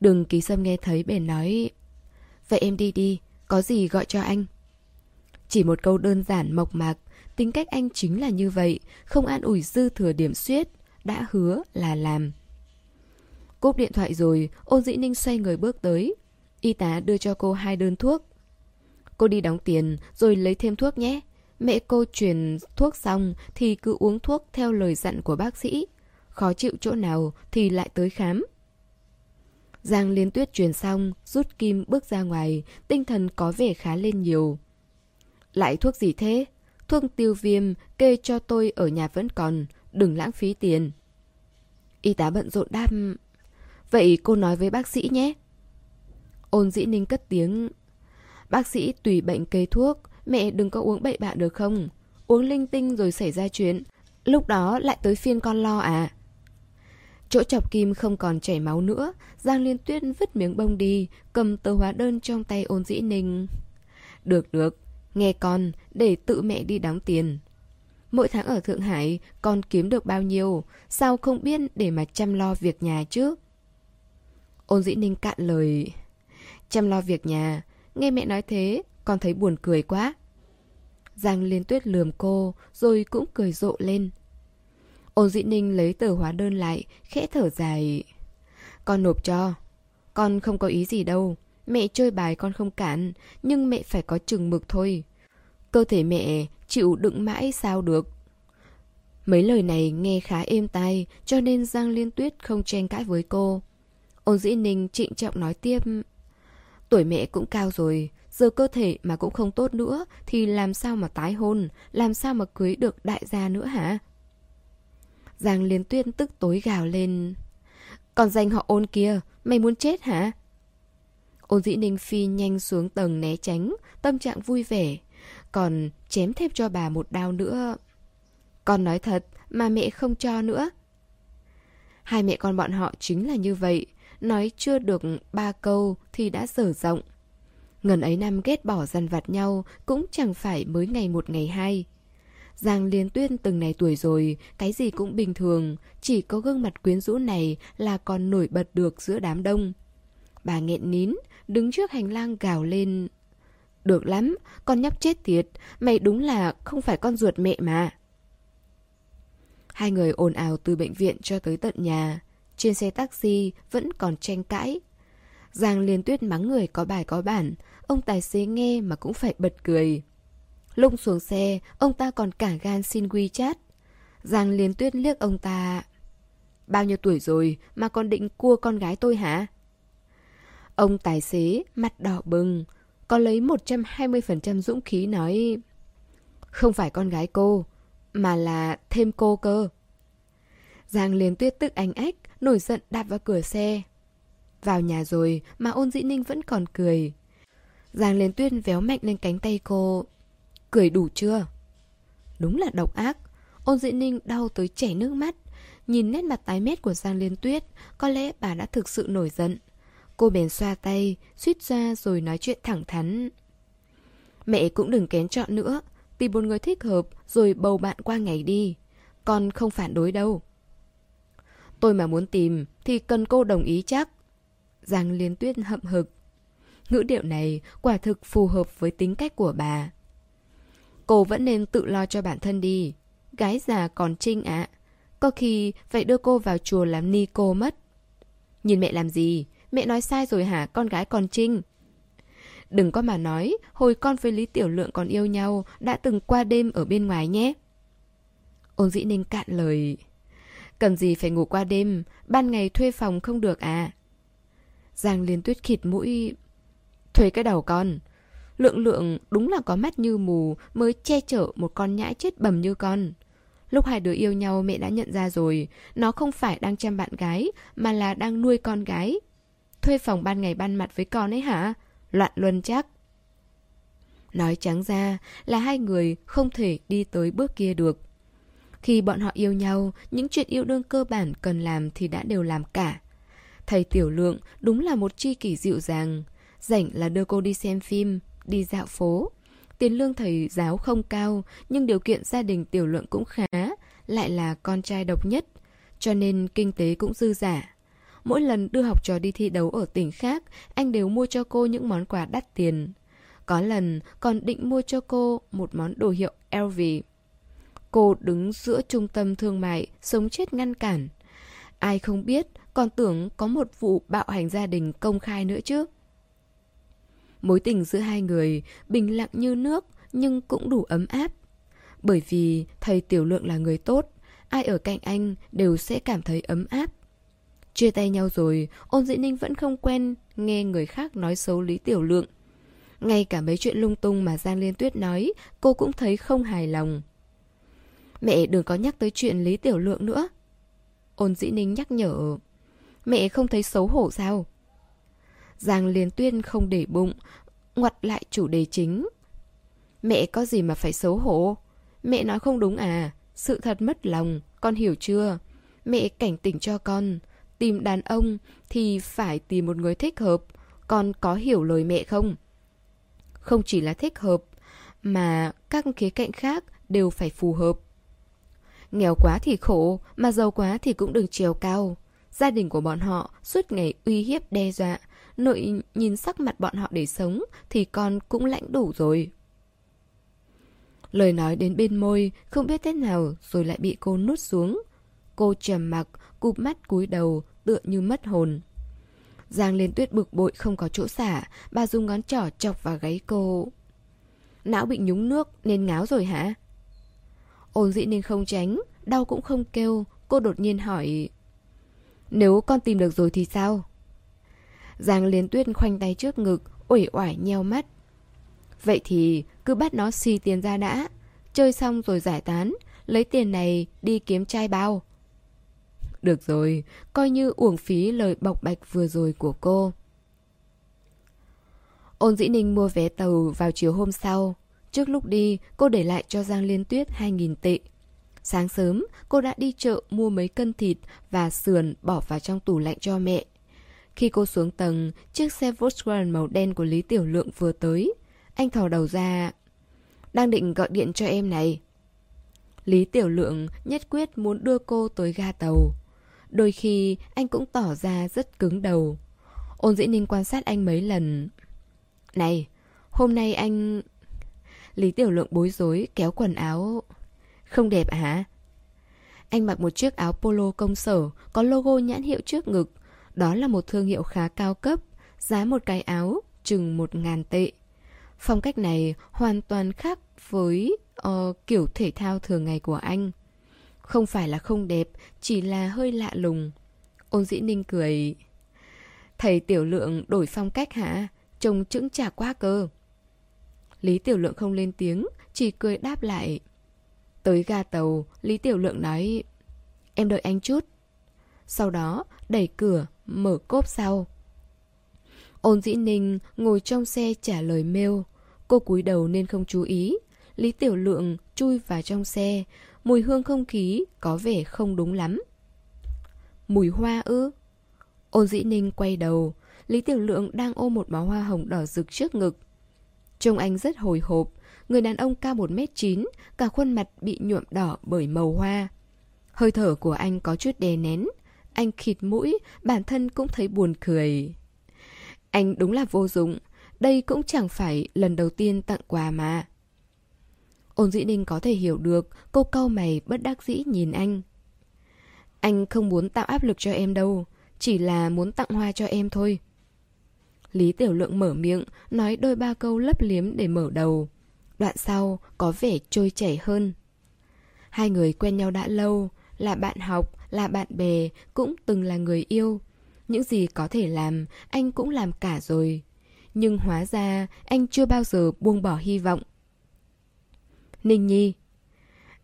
Đừng ký sâm nghe thấy bèn nói Vậy em đi đi, có gì gọi cho anh. Chỉ một câu đơn giản mộc mạc, tính cách anh chính là như vậy, không an ủi dư thừa điểm suyết, đã hứa là làm. Cúp điện thoại rồi, ôn dĩ ninh xoay người bước tới. Y tá đưa cho cô hai đơn thuốc. Cô đi đóng tiền rồi lấy thêm thuốc nhé. Mẹ cô truyền thuốc xong thì cứ uống thuốc theo lời dặn của bác sĩ. Khó chịu chỗ nào thì lại tới khám. Giang Liên Tuyết truyền xong, rút kim bước ra ngoài, tinh thần có vẻ khá lên nhiều. Lại thuốc gì thế? Thuốc tiêu viêm kê cho tôi ở nhà vẫn còn, đừng lãng phí tiền. Y tá bận rộn đam vậy cô nói với bác sĩ nhé. Ôn dĩ ninh cất tiếng, bác sĩ tùy bệnh kê thuốc, mẹ đừng có uống bậy bạ được không? Uống linh tinh rồi xảy ra chuyện, lúc đó lại tới phiên con lo à? Chỗ chọc kim không còn chảy máu nữa, Giang Liên Tuyết vứt miếng bông đi, cầm tờ hóa đơn trong tay ôn dĩ ninh. Được được, nghe con, để tự mẹ đi đóng tiền. Mỗi tháng ở Thượng Hải, con kiếm được bao nhiêu, sao không biết để mà chăm lo việc nhà chứ? Ôn dĩ ninh cạn lời. Chăm lo việc nhà, nghe mẹ nói thế, con thấy buồn cười quá. Giang Liên Tuyết lườm cô, rồi cũng cười rộ lên. Ôn dĩ ninh lấy tờ hóa đơn lại, khẽ thở dài. Con nộp cho. Con không có ý gì đâu. Mẹ chơi bài con không cản, nhưng mẹ phải có chừng mực thôi. Cơ thể mẹ chịu đựng mãi sao được. Mấy lời này nghe khá êm tai, cho nên Giang Liên Tuyết không tranh cãi với cô. Ôn dĩ ninh trịnh trọng nói tiếp. Tuổi mẹ cũng cao rồi, giờ cơ thể mà cũng không tốt nữa, thì làm sao mà tái hôn, làm sao mà cưới được đại gia nữa hả? Giang Liên Tuyên tức tối gào lên. Còn danh họ ôn kia, mày muốn chết hả? Ôn dĩ ninh phi nhanh xuống tầng né tránh, tâm trạng vui vẻ. Còn chém thêm cho bà một đao nữa. Con nói thật, mà mẹ không cho nữa. Hai mẹ con bọn họ chính là như vậy. Nói chưa được ba câu thì đã dở rộng. Ngần ấy năm ghét bỏ dằn vặt nhau cũng chẳng phải mới ngày một ngày hai. Giang Liên Tuyên từng này tuổi rồi, cái gì cũng bình thường, chỉ có gương mặt quyến rũ này là còn nổi bật được giữa đám đông. Bà nghẹn nín, đứng trước hành lang gào lên. Được lắm, con nhóc chết tiệt, mày đúng là không phải con ruột mẹ mà. Hai người ồn ào từ bệnh viện cho tới tận nhà. Trên xe taxi vẫn còn tranh cãi. Giang Liên Tuyết mắng người có bài có bản, ông tài xế nghe mà cũng phải bật cười. Lung xuống xe, ông ta còn cả gan xin WeChat. Giang liên tuyết liếc ông ta. Bao nhiêu tuổi rồi mà còn định cua con gái tôi hả? Ông tài xế, mặt đỏ bừng, có lấy 120% dũng khí nói Không phải con gái cô, mà là thêm cô cơ. Giang liên tuyết tức anh ách, nổi giận đạp vào cửa xe. Vào nhà rồi mà ôn dĩ ninh vẫn còn cười. Giang liên tuyết véo mạnh lên cánh tay cô, Cười đủ chưa? Đúng là độc ác. Ôn dĩ ninh đau tới chảy nước mắt. Nhìn nét mặt tái mét của Giang Liên Tuyết, có lẽ bà đã thực sự nổi giận. Cô bèn xoa tay, suýt ra rồi nói chuyện thẳng thắn. Mẹ cũng đừng kén chọn nữa, tìm một người thích hợp rồi bầu bạn qua ngày đi. Con không phản đối đâu. Tôi mà muốn tìm thì cần cô đồng ý chắc. Giang Liên Tuyết hậm hực. Ngữ điệu này quả thực phù hợp với tính cách của bà. Cô vẫn nên tự lo cho bản thân đi. Gái già còn trinh ạ. Có khi phải đưa cô vào chùa làm ni cô mất. Nhìn mẹ làm gì? Mẹ nói sai rồi hả? Con gái còn trinh. Đừng có mà nói, hồi con với Lý Tiểu Lượng còn yêu nhau, đã từng qua đêm ở bên ngoài nhé. Ôn dĩ ninh cạn lời. Cần gì phải ngủ qua đêm, ban ngày thuê phòng không được à? Giang liên tuyết khịt mũi. Thuê cái đầu con, Lượng lượng đúng là có mắt như mù mới che chở một con nhãi chết bầm như con. Lúc hai đứa yêu nhau mẹ đã nhận ra rồi, nó không phải đang chăm bạn gái mà là đang nuôi con gái. thuê phòng ban ngày ban mặt với con ấy hả? Loạn luân chắc. Nói trắng ra là hai người không thể đi tới bước kia được. Khi bọn họ yêu nhau, những chuyện yêu đương cơ bản cần làm thì đã đều làm cả. Thầy Tiểu Lượng đúng là một tri kỷ dịu dàng. Rảnh là đưa cô đi xem phim, đi dạo phố. Tiền lương thầy giáo không cao, nhưng điều kiện gia đình Tiểu Lượng cũng khá, lại là con trai độc nhất, cho nên kinh tế cũng dư giả. Mỗi lần đưa học trò đi thi đấu ở tỉnh khác, anh đều mua cho cô những món quà đắt tiền. Có lần còn định mua cho cô một món đồ hiệu LV. Cô đứng giữa trung tâm thương mại, sống chết ngăn cản. Ai không biết, còn tưởng có một vụ bạo hành gia đình công khai nữa chứ. Mối tình giữa hai người bình lặng như nước nhưng cũng đủ ấm áp. Bởi vì thầy Tiểu Lượng là người tốt, ai ở cạnh anh đều sẽ cảm thấy ấm áp. Chia tay nhau rồi, ôn dĩ ninh vẫn không quen nghe người khác nói xấu Lý Tiểu Lượng. Ngay cả mấy chuyện lung tung mà Giang Liên Tuyết nói, cô cũng thấy không hài lòng. Mẹ đừng có nhắc tới chuyện Lý Tiểu Lượng nữa. Ôn dĩ ninh nhắc nhở. Mẹ không thấy xấu hổ sao? Giang Liên Tuyên không để bụng, ngoặt lại chủ đề chính. Mẹ có gì mà phải xấu hổ? Mẹ nói không đúng à? Sự thật mất lòng, con hiểu chưa? Mẹ cảnh tỉnh cho con. Tìm đàn ông thì phải tìm một người thích hợp. Con có hiểu lời mẹ không? Không chỉ là thích hợp, mà các khía cạnh khác đều phải phù hợp. Nghèo quá thì khổ, mà giàu quá thì cũng đừng chiều cao. Gia đình của bọn họ suốt ngày uy hiếp đe dọa, nội nhìn sắc mặt bọn họ để sống thì con cũng lãnh đủ rồi. Lời nói đến bên môi, không biết thế nào rồi lại bị cô nuốt xuống. Cô trầm mặc, cụp mắt cúi đầu, tựa như mất hồn. Giang Liên Tuyết bực bội không có chỗ xả, bà dùng ngón trỏ chọc vào gáy cô. Não bị nhúng nước nên ngáo rồi hả? Ôn dĩ nên không tránh, đau cũng không kêu, cô đột nhiên hỏi. Nếu con tìm được rồi thì sao? Giang Liên Tuyết khoanh tay trước ngực, uể oải nheo mắt. Vậy thì cứ bắt nó xì tiền ra đã. Chơi xong rồi giải tán, lấy tiền này đi kiếm trai bao. Được rồi, coi như uổng phí lời bọc bạch vừa rồi của cô. Ôn Dĩ Ninh mua vé tàu vào chiều hôm sau. Trước lúc đi, cô để lại cho Giang Liên Tuyết 2.000 tệ. Sáng sớm, cô đã đi chợ mua mấy cân thịt và sườn bỏ vào trong tủ lạnh cho mẹ. Khi cô xuống tầng, chiếc xe Volkswagen màu đen của Lý Tiểu Lượng vừa tới. Anh thò đầu ra. Đang định gọi điện cho em này. Lý Tiểu Lượng nhất quyết muốn đưa cô tới ga tàu. Đôi khi anh cũng tỏ ra rất cứng đầu. Ôn dĩ ninh quan sát anh mấy lần. Này, hôm nay anh... Lý Tiểu Lượng bối rối kéo quần áo. Không đẹp hả? Anh mặc một chiếc áo polo công sở, có logo nhãn hiệu trước ngực. Đó là một thương hiệu khá cao cấp, giá một cái áo chừng một ngàn tệ. Phong cách này hoàn toàn khác với uh, kiểu thể thao thường ngày của anh. Không phải là không đẹp, chỉ là hơi lạ lùng. Ôn dĩ ninh cười. Thầy tiểu lượng đổi phong cách hả? Trông chững chả quá cơ. Lý tiểu lượng không lên tiếng, chỉ cười đáp lại. Tới ga tàu, Lý tiểu lượng nói Em đợi anh chút. Sau đó, đẩy cửa, mở cốp sau. Ôn dĩ ninh ngồi trong xe trả lời mail. Cô cúi đầu nên không chú ý. Lý Tiểu Lượng chui vào trong xe. Mùi hương không khí có vẻ không đúng lắm. Mùi hoa ư? Ôn dĩ ninh quay đầu. Lý Tiểu Lượng đang ôm một bó hoa hồng đỏ rực trước ngực. Trông anh rất hồi hộp. Người đàn ông cao 1m9, cả khuôn mặt bị nhuộm đỏ bởi màu hoa. Hơi thở của anh có chút đè nén. Anh khịt mũi, bản thân cũng thấy buồn cười. Anh đúng là vô dụng. Đây cũng chẳng phải lần đầu tiên tặng quà mà. Ôn dĩ ninh có thể hiểu được, cô cau mày bất đắc dĩ nhìn anh. Anh không muốn tạo áp lực cho em đâu, chỉ là muốn tặng hoa cho em thôi. Lý Tiểu Lượng mở miệng, nói đôi ba câu lấp liếm để mở đầu. Đoạn sau có vẻ trôi chảy hơn. Hai người quen nhau đã lâu, là bạn học, là bạn bè, cũng từng là người yêu. Những gì có thể làm, anh cũng làm cả rồi. Nhưng hóa ra, anh chưa bao giờ buông bỏ hy vọng. Ninh Nhi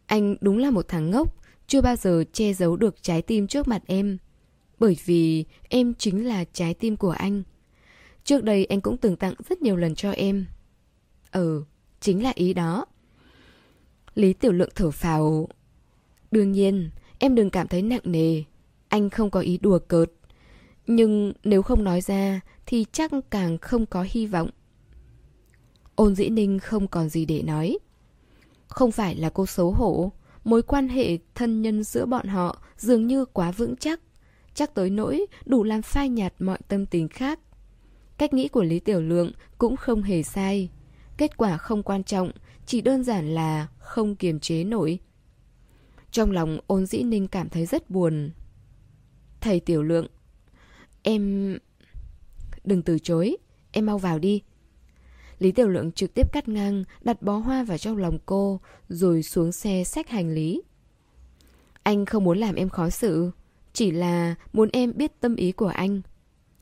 Anh đúng là một thằng ngốc, chưa bao giờ che giấu được trái tim trước mặt em. Bởi vì em chính là trái tim của anh. Trước đây anh cũng từng tặng rất nhiều lần cho em. Ừ, chính là ý đó. Lý Tiểu Lượng thở phào. Đương nhiên, em đừng cảm thấy nặng nề. Anh không có ý đùa cợt. Nhưng nếu không nói ra thì chắc càng không có hy vọng. Ôn dĩ ninh không còn gì để nói. Không phải là cô xấu hổ, mối quan hệ thân nhân giữa bọn họ dường như quá vững chắc. Chắc tới nỗi đủ làm phai nhạt mọi tâm tình khác. Cách nghĩ của Lý Tiểu Lượng cũng không hề sai. Kết quả không quan trọng, chỉ đơn giản là không kiềm chế nổi. Trong lòng ôn dĩ ninh cảm thấy rất buồn. Thầy Tiểu Lượng, em... Đừng từ chối, em mau vào đi. Lý Tiểu Lượng trực tiếp cắt ngang, đặt bó hoa vào trong lòng cô, rồi xuống xe xách hành lý. Anh không muốn làm em khó xử, chỉ là muốn em biết tâm ý của anh.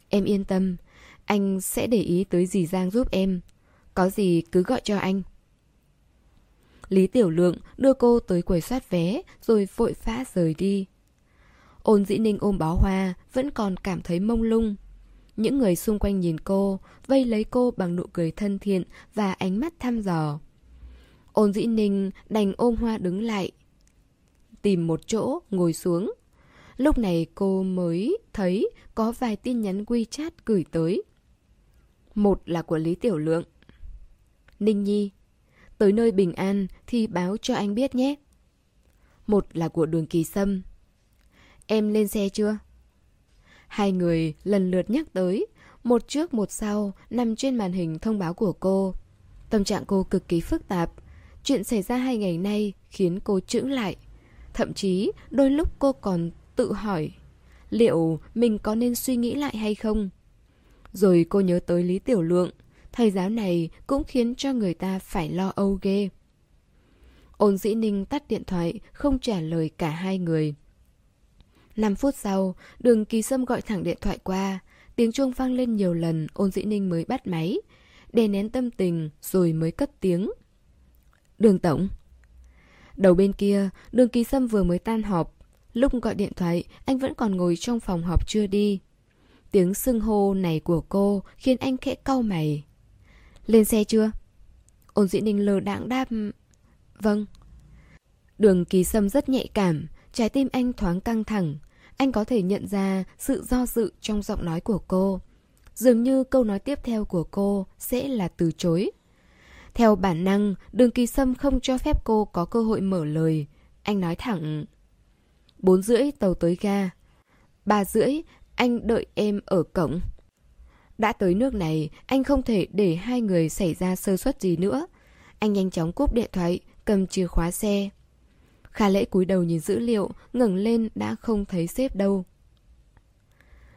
Em yên tâm, anh sẽ để ý tới dì Giang giúp em. Có gì cứ gọi cho anh. Lý Tiểu Lượng đưa cô tới quầy soát vé rồi vội vã rời đi. Ôn dĩ ninh ôm bó hoa vẫn còn cảm thấy mông lung. Những người xung quanh nhìn cô, vây lấy cô bằng nụ cười thân thiện và ánh mắt thăm dò. Ôn dĩ ninh đành ôm hoa đứng lại. Tìm một chỗ, ngồi xuống. Lúc này cô mới thấy có vài tin nhắn WeChat gửi tới. Một là của Lý Tiểu Lượng. Ninh Nhi, tới nơi bình an thì báo cho anh biết nhé. Một là của Đường Kỳ Sâm. Em lên xe chưa? Hai người lần lượt nhắc tới, một trước một sau nằm trên màn hình thông báo của cô. Tâm trạng cô cực kỳ phức tạp. Chuyện xảy ra hai ngày nay khiến cô chững lại. Thậm chí đôi lúc cô còn tự hỏi liệu mình có nên suy nghĩ lại hay không. Rồi cô nhớ tới Lý Tiểu Lượng, thầy giáo này cũng khiến cho người ta phải lo âu ghê. Ôn dĩ ninh tắt điện thoại, không trả lời cả hai người. 5 phút sau, đường kỳ sâm gọi thẳng điện thoại qua. Tiếng chuông vang lên nhiều lần, ôn dĩ ninh mới bắt máy. Đè nén tâm tình, rồi mới cất tiếng. Đường tổng. Đầu bên kia, đường kỳ sâm vừa mới tan họp. Lúc gọi điện thoại, anh vẫn còn ngồi trong phòng họp chưa đi. Tiếng sưng hô này của cô khiến anh khẽ cau mày. Lên xe chưa? Ôn dĩ ninh lờ đãng đáp. Vâng. Đường kỳ sâm rất nhạy cảm, Trái tim anh thoáng căng thẳng. Anh có thể nhận ra sự do dự trong giọng nói của cô. Dường như câu nói tiếp theo của cô sẽ là từ chối. Theo bản năng, đường kỳ sâm không cho phép cô có cơ hội mở lời. Anh nói thẳng. Bốn rưỡi tàu tới ga. Ba rưỡi, anh đợi em ở cổng. Đã tới nước này, anh không thể để hai người xảy ra sơ suất gì nữa. Anh nhanh chóng cúp điện thoại, cầm chìa khóa xe, Khả lễ cúi đầu nhìn dữ liệu, ngẩng lên đã không thấy xếp đâu.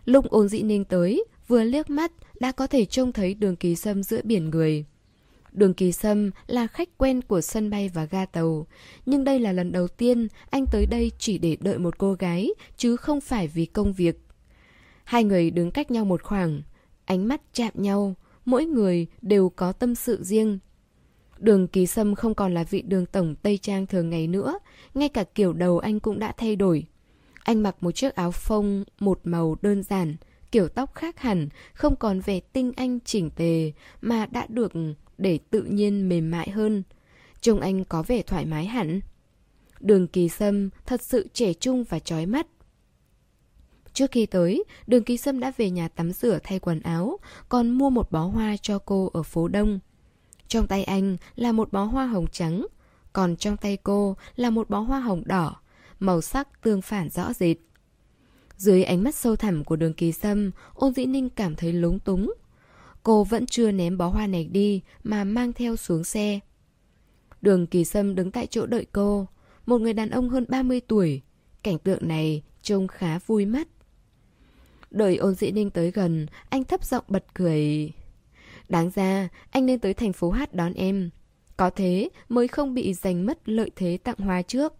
Lúc ôn dĩ ninh tới, vừa liếc mắt đã có thể trông thấy đường kỳ sâm giữa biển người. Đường kỳ sâm là khách quen của sân bay và ga tàu, nhưng đây là lần đầu tiên anh tới đây chỉ để đợi một cô gái, chứ không phải vì công việc. Hai người đứng cách nhau một khoảng, ánh mắt chạm nhau, mỗi người đều có tâm sự riêng. Đường Kỳ Sâm không còn là vị đường tổng Tây Trang thường ngày nữa, ngay cả kiểu đầu anh cũng đã thay đổi. Anh mặc một chiếc áo phông một màu đơn giản, kiểu tóc khác hẳn, không còn vẻ tinh anh chỉnh tề, mà đã được để tự nhiên mềm mại hơn. Trông anh có vẻ thoải mái hẳn. Đường Kỳ Sâm thật sự trẻ trung và chói mắt. Trước khi tới, đường Kỳ Sâm đã về nhà tắm rửa thay quần áo, còn mua một bó hoa cho cô ở phố Đông. Trong tay anh là một bó hoa hồng trắng, còn trong tay cô là một bó hoa hồng đỏ, màu sắc tương phản rõ rệt. Dưới ánh mắt sâu thẳm của đường kỳ sâm, ôn dĩ ninh cảm thấy lúng túng. Cô vẫn chưa ném bó hoa này đi mà mang theo xuống xe. Đường kỳ sâm đứng tại chỗ đợi cô, một người đàn ông hơn 30 tuổi. Cảnh tượng này trông khá vui mắt. Đợi ôn dĩ ninh tới gần, anh thấp giọng bật cười. Đáng ra, anh nên tới thành phố hát đón em. Có thế mới không bị giành mất lợi thế tặng hoa trước.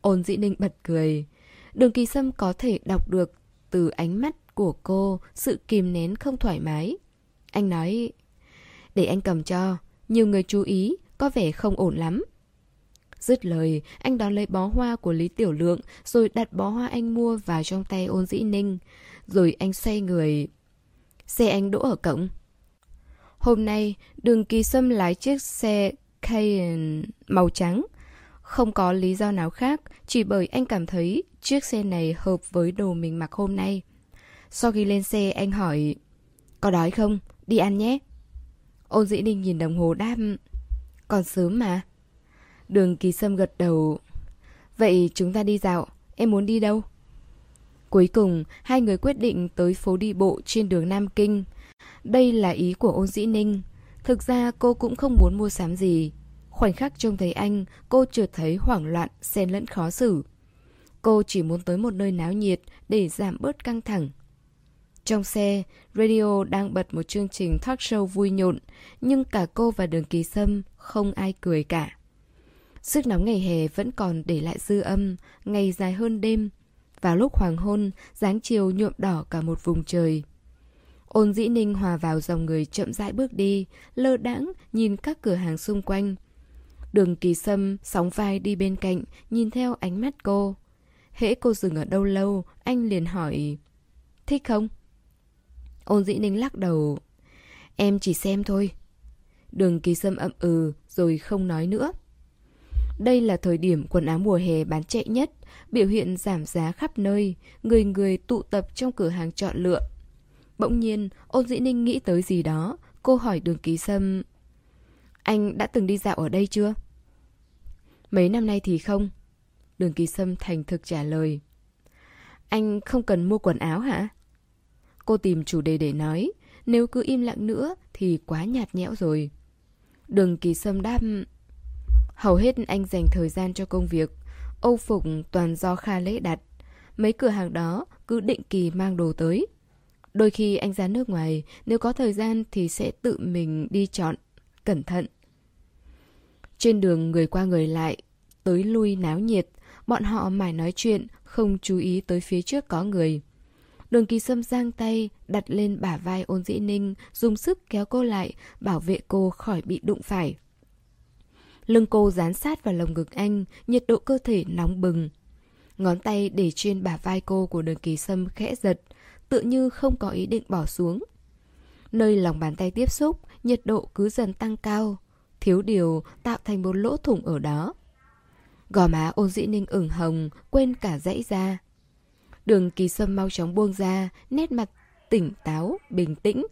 Ôn dĩ ninh bật cười. Đường kỳ sâm có thể đọc được từ ánh mắt của cô sự kìm nén không thoải mái. Anh nói, để anh cầm cho, nhiều người chú ý, có vẻ không ổn lắm. Dứt lời, anh đón lấy bó hoa của Lý Tiểu Lượng rồi đặt bó hoa anh mua vào trong tay ôn dĩ ninh. Rồi anh xoay người. Xe anh đỗ ở cổng. Hôm nay, đường kỳ sâm lái chiếc xe Cayenne màu trắng. Không có lý do nào khác, chỉ bởi anh cảm thấy chiếc xe này hợp với đồ mình mặc hôm nay. Sau khi lên xe, anh hỏi Có đói không? Đi ăn nhé. Ôn dĩ ninh nhìn đồng hồ đáp Còn sớm mà. Đường kỳ sâm gật đầu. Vậy chúng ta đi dạo, em muốn đi đâu? Cuối cùng, hai người quyết định tới phố đi bộ trên đường Nam Kinh. Đây là ý của ôn dĩ ninh. Thực ra cô cũng không muốn mua sắm gì. Khoảnh khắc trông thấy anh, cô chợt thấy hoảng loạn, xen lẫn khó xử. Cô chỉ muốn tới một nơi náo nhiệt để giảm bớt căng thẳng. Trong xe, radio đang bật một chương trình talk show vui nhộn, nhưng cả cô và đường kỳ sâm không ai cười cả. Sức nóng ngày hè vẫn còn để lại dư âm, ngày dài hơn đêm. Vào lúc hoàng hôn, dáng chiều nhuộm đỏ cả một vùng trời. Ôn dĩ ninh hòa vào dòng người chậm rãi bước đi, lơ đãng nhìn các cửa hàng xung quanh. Đường kỳ sâm sóng vai đi bên cạnh, nhìn theo ánh mắt cô. Hễ cô dừng ở đâu lâu, anh liền hỏi Thích không? Ôn dĩ ninh lắc đầu Em chỉ xem thôi Đường kỳ sâm ậm ừ rồi không nói nữa đây là thời điểm quần áo mùa hè bán chạy nhất, biểu hiện giảm giá khắp nơi, người người tụ tập trong cửa hàng chọn lựa. Bỗng nhiên, ôn dĩ ninh nghĩ tới gì đó, cô hỏi đường ký sâm. Anh đã từng đi dạo ở đây chưa? Mấy năm nay thì không. Đường kỳ sâm thành thực trả lời. Anh không cần mua quần áo hả? Cô tìm chủ đề để nói, nếu cứ im lặng nữa thì quá nhạt nhẽo rồi. Đường kỳ sâm đáp... Hầu hết anh dành thời gian cho công việc. Âu phục toàn do Kha Lễ đặt. Mấy cửa hàng đó cứ định kỳ mang đồ tới. Đôi khi anh ra nước ngoài, nếu có thời gian thì sẽ tự mình đi chọn. Cẩn thận. Trên đường người qua người lại, tới lui náo nhiệt, bọn họ mải nói chuyện, không chú ý tới phía trước có người. Đường kỳ sâm giang tay, đặt lên bả vai ôn dĩ ninh, dùng sức kéo cô lại, bảo vệ cô khỏi bị đụng phải. Lưng cô dán sát vào lồng ngực anh, nhiệt độ cơ thể nóng bừng. Ngón tay để trên bả vai cô của đường kỳ sâm khẽ giật, tự như không có ý định bỏ xuống. Nơi lòng bàn tay tiếp xúc, nhiệt độ cứ dần tăng cao. Thiếu điều tạo thành một lỗ thủng ở đó. Gò má ôn dĩ ninh ửng hồng, quên cả dãy ra. Đường kỳ sâm mau chóng buông ra, nét mặt tỉnh táo, bình tĩnh.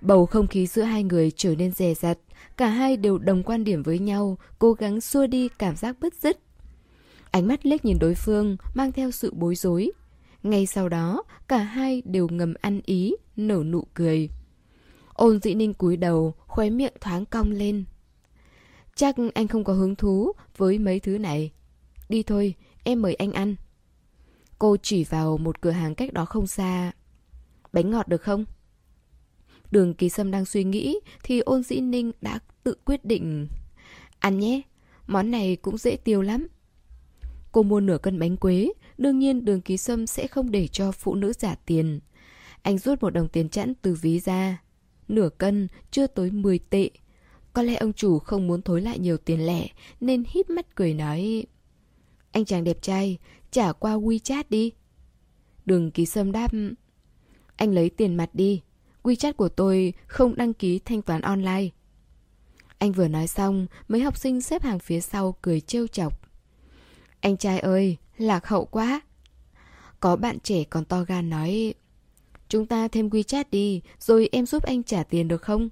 Bầu không khí giữa hai người trở nên dè dặt, Cả hai đều đồng quan điểm với nhau, cố gắng xua đi cảm giác bứt rứt. Ánh mắt liếc nhìn đối phương, mang theo sự bối rối. Ngay sau đó, cả hai đều ngầm ăn ý, nở nụ cười. Ôn dĩ ninh cúi đầu, khóe miệng thoáng cong lên. Chắc anh không có hứng thú với mấy thứ này. Đi thôi, em mời anh ăn. Cô chỉ vào một cửa hàng cách đó không xa. Bánh ngọt được không? Đường kỳ sâm đang suy nghĩ thì ôn dĩ ninh đã tự quyết định. Ăn nhé, món này cũng dễ tiêu lắm. Cô mua nửa cân bánh quế, đương nhiên đường ký sâm sẽ không để cho phụ nữ giả tiền. Anh rút một đồng tiền chẵn từ ví ra. Nửa cân, chưa tới 10 tệ. Có lẽ ông chủ không muốn thối lại nhiều tiền lẻ, nên híp mắt cười nói. Anh chàng đẹp trai, trả qua WeChat đi. Đường ký sâm đáp. Anh lấy tiền mặt đi. WeChat của tôi không đăng ký thanh toán online. Anh vừa nói xong, mấy học sinh xếp hàng phía sau cười trêu chọc. Anh trai ơi, lạc hậu quá. Có bạn trẻ còn to gan nói Chúng ta thêm WeChat đi, rồi em giúp anh trả tiền được không?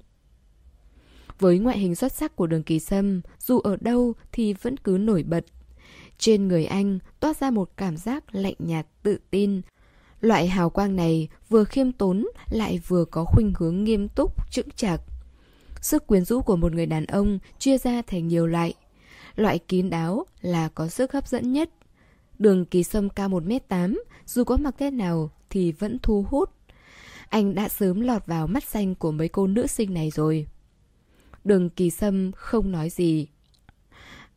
Với ngoại hình xuất sắc của đường kỳ sâm, dù ở đâu thì vẫn cứ nổi bật. Trên người anh toát ra một cảm giác lạnh nhạt tự tin, Loại hào quang này vừa khiêm tốn lại vừa có khuynh hướng nghiêm túc, chững chạc. Sức quyến rũ của một người đàn ông chia ra thành nhiều loại. Loại kín đáo là có sức hấp dẫn nhất. Đường kỳ sâm cao 1m8, dù có mặc thế nào thì vẫn thu hút. Anh đã sớm lọt vào mắt xanh của mấy cô nữ sinh này rồi. Đường kỳ sâm không nói gì.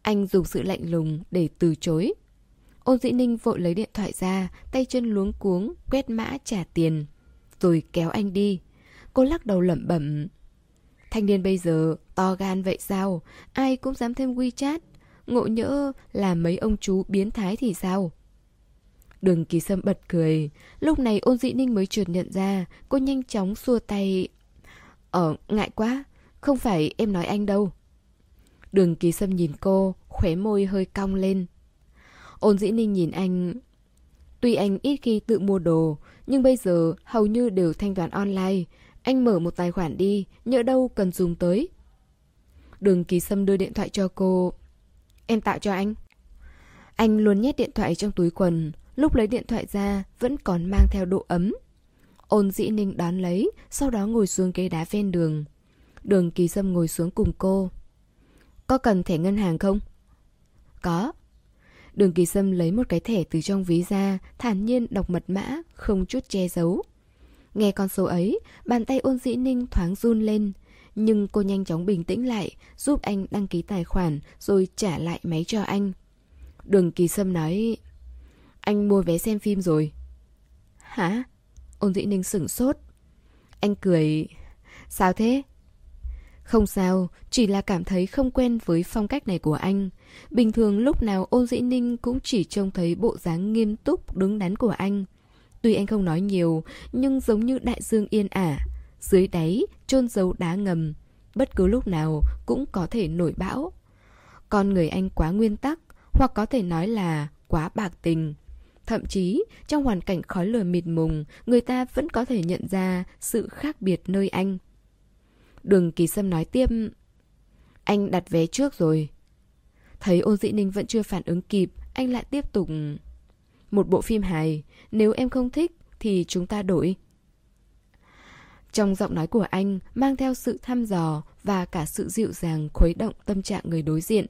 Anh dùng sự lạnh lùng để từ chối. Ôn dĩ ninh vội lấy điện thoại ra, tay chân luống cuống, quét mã trả tiền. Rồi kéo anh đi. Cô lắc đầu lẩm bẩm. Thanh niên bây giờ to gan vậy sao? Ai cũng dám thêm WeChat. ngộ nhỡ là mấy ông chú biến thái thì sao? Đường kỳ sâm bật cười. Lúc này ôn dĩ ninh mới trượt nhận ra. Cô nhanh chóng xua tay. Ờ, ngại quá. Không phải em nói anh đâu. Đường kỳ sâm nhìn cô, khóe môi hơi cong lên. Ôn dĩ ninh nhìn anh... Tuy anh ít khi tự mua đồ, nhưng bây giờ hầu như đều thanh toán online. Anh mở một tài khoản đi, nhỡ đâu cần dùng tới. Đường kỳ sâm đưa điện thoại cho cô. Em tạo cho anh. Anh luôn nhét điện thoại trong túi quần, lúc lấy điện thoại ra vẫn còn mang theo độ ấm. Ôn dĩ ninh đón lấy, sau đó ngồi xuống ghế đá ven đường. Đường kỳ sâm ngồi xuống cùng cô. Có cần thẻ ngân hàng không? Có. Đường kỳ sâm lấy một cái thẻ từ trong ví ra, thản nhiên đọc mật mã, không chút che giấu. Nghe con số ấy, bàn tay ôn dĩ ninh thoáng run lên. Nhưng cô nhanh chóng bình tĩnh lại, giúp anh đăng ký tài khoản rồi trả lại máy cho anh. Đường kỳ sâm nói... Anh mua vé xem phim rồi. Hả? Ôn dĩ ninh sửng sốt. Anh cười... Sao thế? Không sao, chỉ là cảm thấy không quen với phong cách này của anh. Bình thường lúc nào ôn dĩ ninh cũng chỉ trông thấy bộ dáng nghiêm túc, đứng đắn của anh. Tuy anh không nói nhiều, nhưng giống như đại dương yên ả. Dưới đáy, chôn giấu đá ngầm. Bất cứ lúc nào cũng có thể nổi bão. Con người anh quá nguyên tắc, hoặc có thể nói là quá bạc tình. Thậm chí, trong hoàn cảnh khói lửa mịt mùng, người ta vẫn có thể nhận ra sự khác biệt nơi anh. Đường Kỳ Sâm nói tiếp. Anh đặt vé trước rồi. Thấy ôn dĩ ninh vẫn chưa phản ứng kịp, Anh lại tiếp tục. Một bộ phim hài, Nếu em không thích thì chúng ta đổi. Trong giọng nói của anh, Mang theo sự thăm dò Và cả sự dịu dàng, khuấy động tâm trạng người đối diện.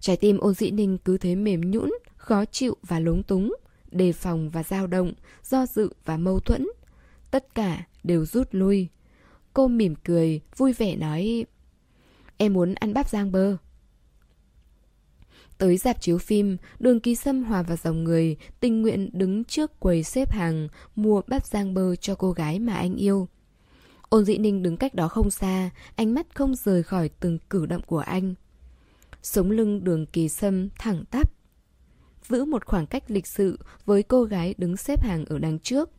Trái tim ôn dĩ ninh cứ thế mềm nhũn, Khó chịu và lúng túng, Đề phòng và dao động Do dự và mâu thuẫn. Tất cả đều rút lui. Cô mỉm cười, vui vẻ nói Em muốn ăn bắp giang bơ Tới dạp chiếu phim, đường ký sâm hòa vào dòng người, tình nguyện đứng trước quầy xếp hàng, mua bắp giang bơ cho cô gái mà anh yêu. Ôn dĩ ninh đứng cách đó không xa, ánh mắt không rời khỏi từng cử động của anh. Sống lưng đường kỳ sâm thẳng tắp. Giữ một khoảng cách lịch sự với cô gái đứng xếp hàng ở đằng trước.